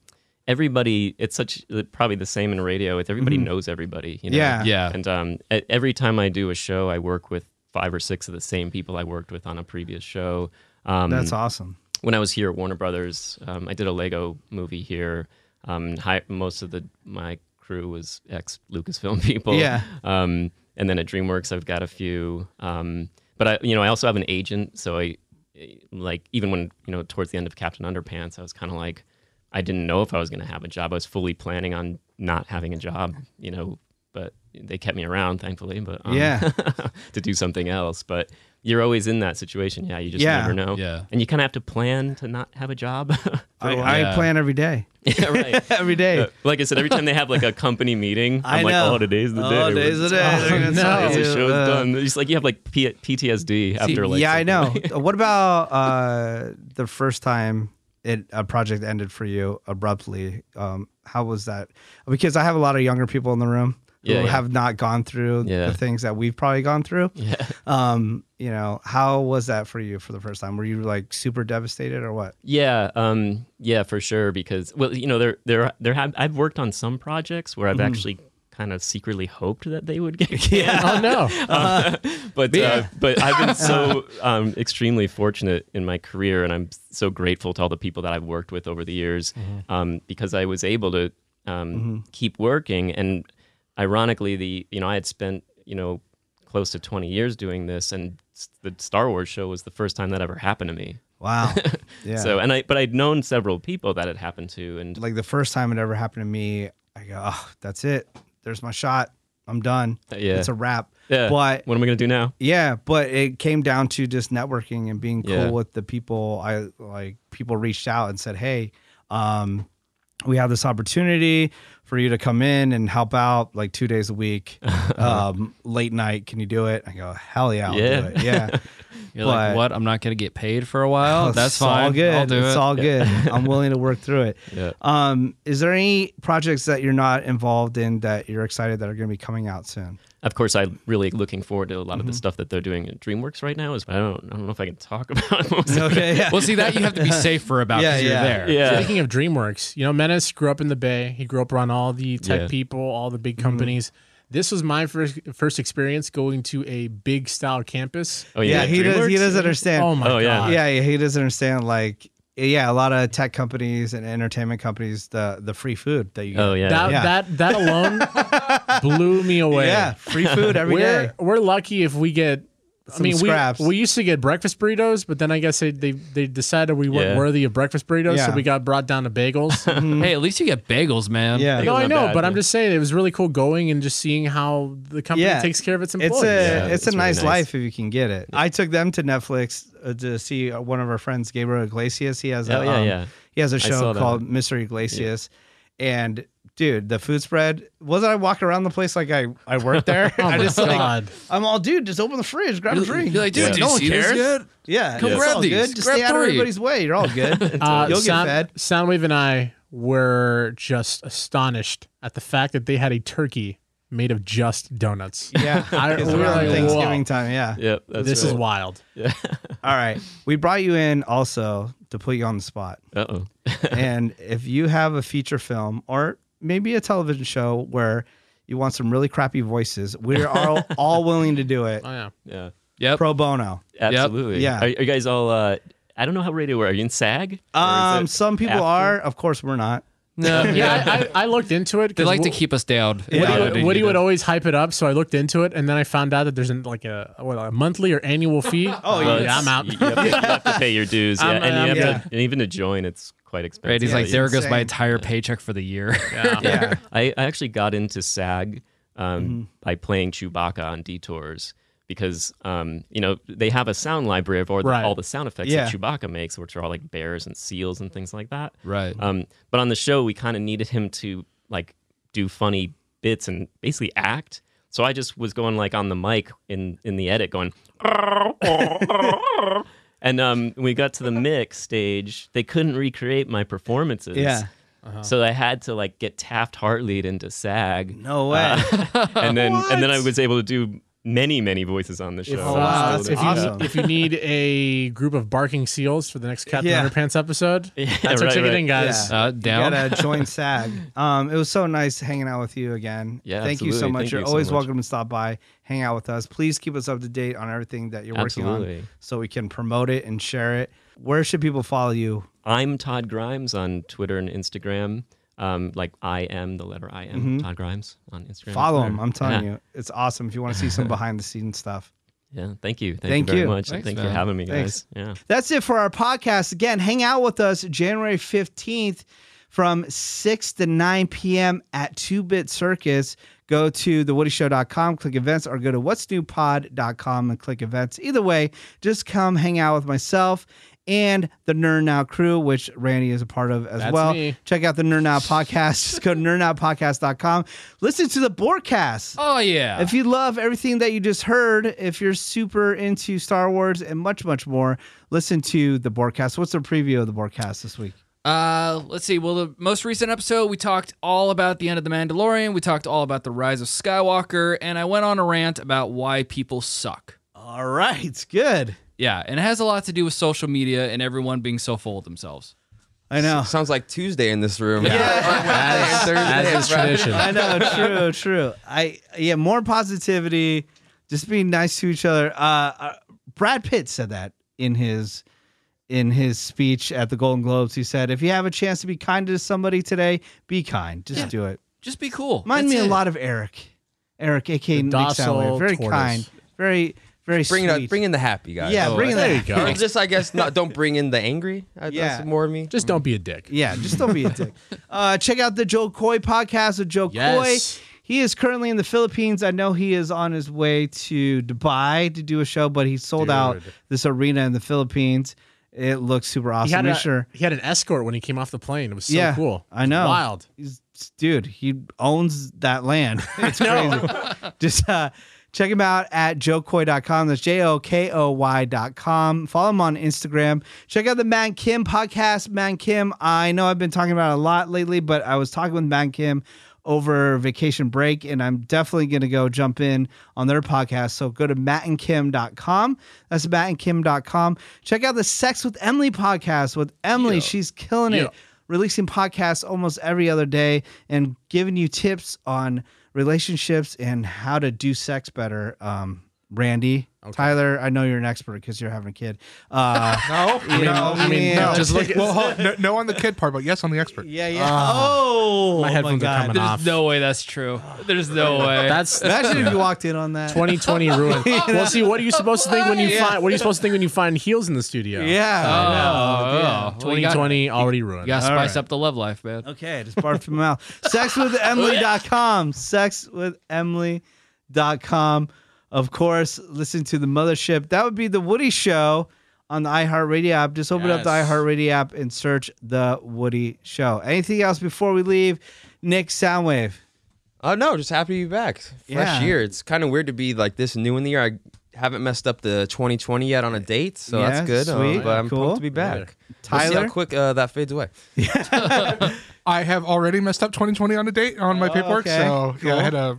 [SPEAKER 7] everybody. It's such probably the same in radio. It's everybody knows everybody. You know?
[SPEAKER 1] Mm-hmm. Yeah.
[SPEAKER 2] Yeah.
[SPEAKER 7] And um, every time I do a show, I work with five or six of the same people I worked with on a previous show. Um,
[SPEAKER 1] that's awesome
[SPEAKER 7] when I was here at Warner Brothers, um, I did a Lego movie here. Um, hi, most of the my crew was ex Lucasfilm people.
[SPEAKER 1] Yeah.
[SPEAKER 7] Um, and then at DreamWorks, I've got a few. Um, but I, you know, I also have an agent, so I like even when you know towards the end of Captain Underpants, I was kind of like, I didn't know if I was going to have a job. I was fully planning on not having a job. You know, but they kept me around, thankfully. But um,
[SPEAKER 1] Yeah.
[SPEAKER 7] to do something else. But you're always in that situation. Yeah, you just
[SPEAKER 1] Yeah.
[SPEAKER 7] never know.
[SPEAKER 2] Yeah.
[SPEAKER 7] And you kind of have to plan to not have a job.
[SPEAKER 1] I,
[SPEAKER 2] Yeah.
[SPEAKER 1] I plan every day
[SPEAKER 7] yeah, right.
[SPEAKER 1] every day
[SPEAKER 7] Uh, like I said, every time they have like a company meeting,
[SPEAKER 1] I
[SPEAKER 7] I'm like,
[SPEAKER 1] know.
[SPEAKER 7] oh, today's the
[SPEAKER 1] oh,
[SPEAKER 7] day.
[SPEAKER 1] days of the day They're gonna
[SPEAKER 4] no.
[SPEAKER 1] tell
[SPEAKER 7] The
[SPEAKER 1] you,
[SPEAKER 7] show's
[SPEAKER 1] uh,
[SPEAKER 7] done. It's like you have like P- PTSD after like.
[SPEAKER 1] yeah i
[SPEAKER 7] something.
[SPEAKER 1] know what about uh the first time it a project ended for you abruptly um how was that because i have a lot of younger people in the room who
[SPEAKER 7] Yeah, yeah.
[SPEAKER 1] have not gone through
[SPEAKER 7] Yeah.
[SPEAKER 1] the things that we've probably gone through
[SPEAKER 7] Yeah.
[SPEAKER 1] um you know how was that for you for the first time were you like super devastated or what
[SPEAKER 7] Yeah, um, yeah, for sure. Because well, you know, there, there, there have I've worked on some projects where I've
[SPEAKER 1] Mm-hmm.
[SPEAKER 7] actually kind of secretly hoped that they would get yeah.
[SPEAKER 4] Oh no.
[SPEAKER 7] but uh, but I've been so um, extremely fortunate in my career, and I'm so grateful to all the people that I've worked with over the years um, because I was able to um, keep working. And ironically, the you know I had spent you know close to 20 years doing this, and the Star Wars show was the first time that ever happened to me.
[SPEAKER 1] wow yeah
[SPEAKER 7] So and I but I'd known several people that it happened to, and
[SPEAKER 1] like the first time it ever happened to me, I go, oh, that's it. There's my shot. I'm done.
[SPEAKER 7] Yeah.
[SPEAKER 1] It's a wrap.
[SPEAKER 7] yeah,
[SPEAKER 1] But
[SPEAKER 7] what am I gonna do now?
[SPEAKER 1] yeah, but it came down to just networking and being cool
[SPEAKER 7] Yeah.
[SPEAKER 1] with the people. I like people reached out and said, Hey, um, we have this opportunity for you to come in and help out like two days a week, um, late night. Can you do it? I go, hell yeah, I'll
[SPEAKER 7] Yeah.
[SPEAKER 1] do it. Yeah.
[SPEAKER 2] You're
[SPEAKER 1] But-
[SPEAKER 2] like, what? I'm not gonna get paid for a while. That's
[SPEAKER 1] it's all
[SPEAKER 2] fine.
[SPEAKER 1] good.
[SPEAKER 2] I'll do
[SPEAKER 1] it's
[SPEAKER 2] it.
[SPEAKER 1] all good. I'm willing to work through it.
[SPEAKER 7] Yeah.
[SPEAKER 1] Um, is there any projects that you're not involved in that you're excited that are going to be coming out soon?
[SPEAKER 7] Of course, I'm really looking forward to a lot
[SPEAKER 1] Mm-hmm.
[SPEAKER 7] of the stuff that they're doing at DreamWorks right now. Is I don't I don't know if I can talk about most of it.
[SPEAKER 1] Okay. Yeah.
[SPEAKER 2] Well, see that you have to be safer about
[SPEAKER 1] Yeah,
[SPEAKER 2] you're
[SPEAKER 1] yeah.
[SPEAKER 2] there.
[SPEAKER 7] Yeah.
[SPEAKER 4] Speaking of DreamWorks, you know, Menace grew up in the Bay. He grew up around all the tech
[SPEAKER 7] Yeah.
[SPEAKER 4] people, all the big
[SPEAKER 1] Mm-hmm.
[SPEAKER 4] companies. This was my first first experience going to a big style campus.
[SPEAKER 7] Oh
[SPEAKER 1] yeah, he does. He doesn't understand.
[SPEAKER 4] Oh my
[SPEAKER 7] Oh,
[SPEAKER 4] god!
[SPEAKER 1] yeah, yeah, he doesn't understand. Like, yeah, a lot of tech companies and entertainment companies, the the free food that you oh, get.
[SPEAKER 7] Oh yeah.
[SPEAKER 4] That
[SPEAKER 1] Yeah.
[SPEAKER 4] that that alone blew me away.
[SPEAKER 1] yeah, free food every
[SPEAKER 4] we're
[SPEAKER 1] day.
[SPEAKER 4] we're lucky if we get. I mean,
[SPEAKER 1] scraps.
[SPEAKER 4] we we used to get breakfast burritos, but then I guess they they, they decided we weren't
[SPEAKER 7] Yeah.
[SPEAKER 4] worthy of breakfast burritos,
[SPEAKER 1] Yeah.
[SPEAKER 4] so we got brought down to bagels.
[SPEAKER 2] Hey, at least you get bagels, man.
[SPEAKER 1] Yeah.
[SPEAKER 4] no,
[SPEAKER 7] Bagels
[SPEAKER 4] I
[SPEAKER 7] not
[SPEAKER 4] know,
[SPEAKER 7] bad,
[SPEAKER 4] but I'm just saying it was really cool going and just seeing how the company
[SPEAKER 1] Yeah.
[SPEAKER 4] takes care of its
[SPEAKER 1] It's
[SPEAKER 4] employees.
[SPEAKER 1] a
[SPEAKER 7] Yeah,
[SPEAKER 1] it's a
[SPEAKER 7] it's really
[SPEAKER 1] nice,
[SPEAKER 7] nice.
[SPEAKER 1] life if you can get it. I took them to Netflix uh, to see uh, one of our friends, Gabriel Iglesias. He has a
[SPEAKER 7] Oh, yeah,
[SPEAKER 1] um,
[SPEAKER 7] yeah.
[SPEAKER 1] he has a
[SPEAKER 7] saw
[SPEAKER 1] show
[SPEAKER 7] that.
[SPEAKER 1] called Mr. Iglesias, and dude, the food spread wasn't I walking around the place like I I worked there.
[SPEAKER 4] Oh
[SPEAKER 1] I
[SPEAKER 4] my
[SPEAKER 1] just like
[SPEAKER 4] God.
[SPEAKER 1] I'm all dude, just open the fridge, grab a drink.
[SPEAKER 2] You're like, dude,
[SPEAKER 7] Yeah.
[SPEAKER 2] do
[SPEAKER 1] no
[SPEAKER 2] you
[SPEAKER 1] one
[SPEAKER 2] see this
[SPEAKER 1] cares.
[SPEAKER 2] yet?
[SPEAKER 1] Yeah,
[SPEAKER 2] Come
[SPEAKER 1] it's
[SPEAKER 2] grab
[SPEAKER 1] all
[SPEAKER 2] these.
[SPEAKER 1] good. Just
[SPEAKER 2] Grab
[SPEAKER 1] stay out of
[SPEAKER 2] three.
[SPEAKER 1] everybody's way. You're all good.
[SPEAKER 4] Uh,
[SPEAKER 1] You'll get
[SPEAKER 4] Sound-
[SPEAKER 1] fed.
[SPEAKER 4] Soundwave and I were just astonished at the fact that they had a turkey made of just donuts.
[SPEAKER 1] Yeah,
[SPEAKER 4] I-
[SPEAKER 1] it's
[SPEAKER 4] we were
[SPEAKER 1] around
[SPEAKER 4] like,
[SPEAKER 1] Thanksgiving
[SPEAKER 4] whoa.
[SPEAKER 1] time. Yeah.
[SPEAKER 7] Yep. That's
[SPEAKER 4] this is
[SPEAKER 7] right.
[SPEAKER 4] wild.
[SPEAKER 1] All right, we brought you in also to put you on the spot.
[SPEAKER 7] Uh oh.
[SPEAKER 1] and if you have a feature film or maybe a television show where you want some really crappy voices, we're all, all willing to do it
[SPEAKER 4] Oh yeah.
[SPEAKER 7] Yeah.
[SPEAKER 2] Yep.
[SPEAKER 1] pro bono.
[SPEAKER 7] Absolutely.
[SPEAKER 1] Yeah.
[SPEAKER 7] Are, are you guys all? Uh, I don't know how radio are. Are you in SAG?
[SPEAKER 1] Um, some people
[SPEAKER 7] after?
[SPEAKER 1] are, of course, we're not.
[SPEAKER 2] No,
[SPEAKER 4] Yeah, I, I, I looked into it.
[SPEAKER 2] They
[SPEAKER 4] 'cause
[SPEAKER 2] like to keep us down.
[SPEAKER 4] Woody,
[SPEAKER 2] Yeah,
[SPEAKER 4] would- Woody would always hype it up, so I looked into it, and then I found out that there's an, like a, what, a monthly or annual fee. oh
[SPEAKER 7] Well,
[SPEAKER 4] yeah, I'm out.
[SPEAKER 7] You have, to, you have to pay your dues. Yeah,
[SPEAKER 4] I'm-
[SPEAKER 7] and, you have
[SPEAKER 1] yeah.
[SPEAKER 7] to, and even to join, it's quite expensive.
[SPEAKER 2] Right, he's like,
[SPEAKER 1] it's
[SPEAKER 2] there goes my entire paycheck for the year.
[SPEAKER 1] Yeah.
[SPEAKER 7] I, I actually got into SAG um,
[SPEAKER 1] Mm-hmm.
[SPEAKER 7] by playing Chewbacca on Detours because um, you know they have a sound library of all the,
[SPEAKER 4] Right.
[SPEAKER 7] all the sound effects
[SPEAKER 1] Yeah.
[SPEAKER 7] that Chewbacca makes, which are all like bears and seals and things like that.
[SPEAKER 2] Right.
[SPEAKER 7] Um, but on the show, we kind of needed him to like do funny bits and basically act. So I just was going like on the mic in in the edit, going. And um, when we got to the mix stage, they couldn't recreate my performances.
[SPEAKER 1] Yeah.
[SPEAKER 7] So I had to like get Taft Hartley into SAG,
[SPEAKER 1] No way.
[SPEAKER 7] and then and then I was able to do many many voices on the show.
[SPEAKER 4] If,
[SPEAKER 1] Oh, wow, that's
[SPEAKER 4] if,
[SPEAKER 1] awesome.
[SPEAKER 4] you, if you need a group of barking seals for the next Captain
[SPEAKER 1] Yeah.
[SPEAKER 4] Underpants episode,
[SPEAKER 7] Yeah,
[SPEAKER 4] that's our
[SPEAKER 7] right,
[SPEAKER 4] ticket
[SPEAKER 7] right.
[SPEAKER 4] in, guys.
[SPEAKER 1] Yeah.
[SPEAKER 2] Uh,
[SPEAKER 1] You gotta join SAG. Um, it was so nice hanging out with you again.
[SPEAKER 7] Yeah,
[SPEAKER 1] thank you so much.
[SPEAKER 7] Thank
[SPEAKER 1] You're
[SPEAKER 7] you so
[SPEAKER 1] always
[SPEAKER 7] much.
[SPEAKER 1] welcome to stop by, hang out with us. Please keep us up to date on everything that you're working on, so we can promote it and share it. Where should people follow you?
[SPEAKER 7] I'm Todd Grimes on Twitter and Instagram. Um, like I am the letter I am Todd Grimes on Instagram.
[SPEAKER 1] Mm-hmm. Follow him. I'm telling
[SPEAKER 7] Yeah.
[SPEAKER 1] you, it's awesome. If you want to see some behind the scenes stuff.
[SPEAKER 7] Yeah, thank you. Thank,
[SPEAKER 1] Thank
[SPEAKER 7] you very
[SPEAKER 1] you.
[SPEAKER 7] much.
[SPEAKER 2] Thanks,
[SPEAKER 7] Thank you for having me,
[SPEAKER 1] Thanks.
[SPEAKER 7] guys. Yeah.
[SPEAKER 1] That's it for our podcast. Again, hang out with us January 15th from 6 to 9 p.m. at 2 Bit Circus. Go to thewoodyshow.com, click events, or go to what'snewpod.com and click events. Either way, just come hang out with myself and the Nerd Now crew, which Randy is a part of as
[SPEAKER 4] That's
[SPEAKER 1] well.
[SPEAKER 4] me.
[SPEAKER 1] Check out the Nerd Now podcast. Just go to nerdnowpodcast.com. Listen to the Bortcast.
[SPEAKER 2] Oh yeah.
[SPEAKER 1] If you love everything that you just heard, if you're super into Star Wars and much, much more, listen to the Bortcast. What's the preview of the Bortcast this week?
[SPEAKER 2] Uh, let's see. Well, the most recent episode, we talked all about the end of the Mandalorian. We talked all about the rise of Skywalker, and I went on a rant about why people suck.
[SPEAKER 1] All right, good.
[SPEAKER 2] Yeah, and it has a lot to do with social media and everyone being so full of themselves.
[SPEAKER 1] I know.
[SPEAKER 3] Sounds like Tuesday in this room.
[SPEAKER 4] As, as is tradition.
[SPEAKER 1] I know. True. True. I yeah. More positivity. Just being nice to each other. Uh, uh, Brad Pitt said that in his in his speech at the Golden Globes. He said, "If you have a chance to be kind to somebody today, be kind. Just do it."
[SPEAKER 2] Just be cool.
[SPEAKER 1] Remind
[SPEAKER 2] That's
[SPEAKER 1] me a lot of Eric. Eric, aka
[SPEAKER 4] The
[SPEAKER 1] Nick
[SPEAKER 4] docile
[SPEAKER 1] Sandler. Very
[SPEAKER 4] tortoise.
[SPEAKER 1] kind. Very very
[SPEAKER 3] Bring
[SPEAKER 1] sweet.
[SPEAKER 3] it, bring in the happy guys.
[SPEAKER 1] yeah,
[SPEAKER 2] Oh,
[SPEAKER 1] bring in
[SPEAKER 4] there
[SPEAKER 1] that.
[SPEAKER 4] you go.
[SPEAKER 3] Just I guess not. Don't bring in the angry.
[SPEAKER 1] Yeah.
[SPEAKER 3] That's more of me.
[SPEAKER 4] Just don't be a dick.
[SPEAKER 1] Yeah, just don't be a dick. Uh, check out the Jo Koy podcast with Jo
[SPEAKER 4] Yes.
[SPEAKER 1] Koy. He is currently in the Philippines. I know he is on his way to Dubai to do a show, but he sold out this arena in the Philippines. It looks super
[SPEAKER 4] He
[SPEAKER 1] awesome.
[SPEAKER 4] had,
[SPEAKER 1] Make
[SPEAKER 4] a,
[SPEAKER 1] sure.
[SPEAKER 4] he had an escort when he came off the plane. It was so
[SPEAKER 1] Yeah,
[SPEAKER 4] cool.
[SPEAKER 1] I know.
[SPEAKER 4] Wild.
[SPEAKER 1] He's, dude, he owns that land. It's crazy. Just uh, Check him out at jokoy.com. That's J O K O Y.com. Follow him on Instagram. Check out the Matt and Kim podcast. Matt and Kim, I know I've been talking about it a lot lately, but I was talking with Matt and Kim over vacation break, and I'm definitely going to go jump in on their podcast. So go to mattandkim.com. That's mattandkim.com. Check out the Sex with Emily podcast with Emily. She's killing it releasing podcasts almost every other day and giving you tips on relationships and how to do sex better. Um, Randy, Tyler, I know you're an expert because you're having a kid. Uh,
[SPEAKER 5] No, no,
[SPEAKER 4] I mean,
[SPEAKER 1] Yeah.
[SPEAKER 4] just look
[SPEAKER 5] well, hold. No, no on the kid part, but yes on the expert.
[SPEAKER 1] yeah, yeah. oh,
[SPEAKER 4] my headphones are
[SPEAKER 1] God.
[SPEAKER 4] coming
[SPEAKER 2] There's
[SPEAKER 4] off.
[SPEAKER 2] no way that's true. There's no way.
[SPEAKER 4] That's
[SPEAKER 1] Imagine if you walked in on that.
[SPEAKER 4] 2020 ruined. Well, see, what are you supposed to think when you
[SPEAKER 2] Yeah.
[SPEAKER 4] find? What are you supposed to think when you find heels in the studio?
[SPEAKER 1] Yeah.
[SPEAKER 2] oh,
[SPEAKER 1] I know.
[SPEAKER 2] oh,
[SPEAKER 1] Yeah.
[SPEAKER 2] well, you got-
[SPEAKER 4] 2020 already ruined.
[SPEAKER 2] You gotta spice
[SPEAKER 1] right.
[SPEAKER 2] up the love life, man.
[SPEAKER 1] Okay, just barf from my mouth. Sexwithemily.com. Sexwithemily.com. Of course, listen to the mothership. That would be the Woody Show on the iHeartRadio app. Just open up the iHeartRadio app and search the Woody Show. Anything else before we leave? Nick Soundwave.
[SPEAKER 3] Oh no, just happy to be back. Fresh
[SPEAKER 1] Yeah.
[SPEAKER 3] year. It's kind of weird to be like this new in the year. I haven't messed up the 2020 yet on a date, so
[SPEAKER 1] Yeah,
[SPEAKER 3] that's good. uh,
[SPEAKER 1] sweet,
[SPEAKER 3] but I'm
[SPEAKER 1] cool.
[SPEAKER 3] pumped to be back. We'll see
[SPEAKER 1] Tyler?
[SPEAKER 3] how quick uh, that fades away.
[SPEAKER 5] I have already messed up 2020 on a date on my
[SPEAKER 1] Oh,
[SPEAKER 5] paperwork,
[SPEAKER 1] okay.
[SPEAKER 5] so yeah, I had to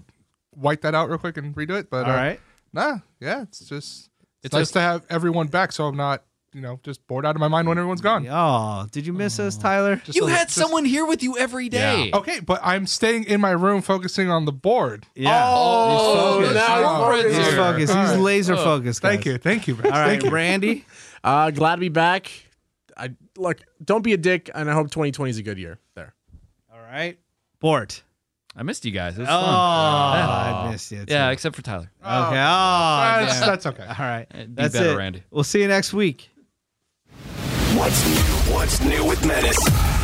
[SPEAKER 5] wipe that out real quick and redo it. But
[SPEAKER 1] All
[SPEAKER 5] uh,
[SPEAKER 1] right.
[SPEAKER 5] nah, yeah, it's just it's,
[SPEAKER 2] It's
[SPEAKER 5] nice
[SPEAKER 2] a-
[SPEAKER 5] to have everyone back, so I'm not you know just bored out of my mind when everyone's gone.
[SPEAKER 1] Oh, did you miss us, Tyler?
[SPEAKER 5] Just
[SPEAKER 2] You
[SPEAKER 5] a-
[SPEAKER 2] had
[SPEAKER 5] just-
[SPEAKER 2] someone here with you every day.
[SPEAKER 5] Okay, but I'm staying in my room focusing on the board.
[SPEAKER 1] Yeah.
[SPEAKER 2] Oh,
[SPEAKER 1] He's focused.
[SPEAKER 2] now
[SPEAKER 5] Oh,
[SPEAKER 1] He's focused. He's
[SPEAKER 5] right.
[SPEAKER 1] laser focused.
[SPEAKER 5] Thank you, thank you.
[SPEAKER 1] All right,
[SPEAKER 5] Thank you.
[SPEAKER 1] Randy.
[SPEAKER 4] Uh, glad to be back. I look. Don't be a dick, and I hope 2020 is a good year. There.
[SPEAKER 1] All right. Bort.
[SPEAKER 2] I missed you guys. It was
[SPEAKER 1] Oh,
[SPEAKER 2] fun.
[SPEAKER 1] I missed you. too.
[SPEAKER 2] Yeah, except for Tyler. Oh.
[SPEAKER 1] Okay. Oh,
[SPEAKER 5] That's, that's okay.
[SPEAKER 1] All right.
[SPEAKER 2] Be
[SPEAKER 1] That's
[SPEAKER 2] better,
[SPEAKER 1] it.
[SPEAKER 2] Randy.
[SPEAKER 1] We'll see you next week.
[SPEAKER 8] What's new? What's new with Menace?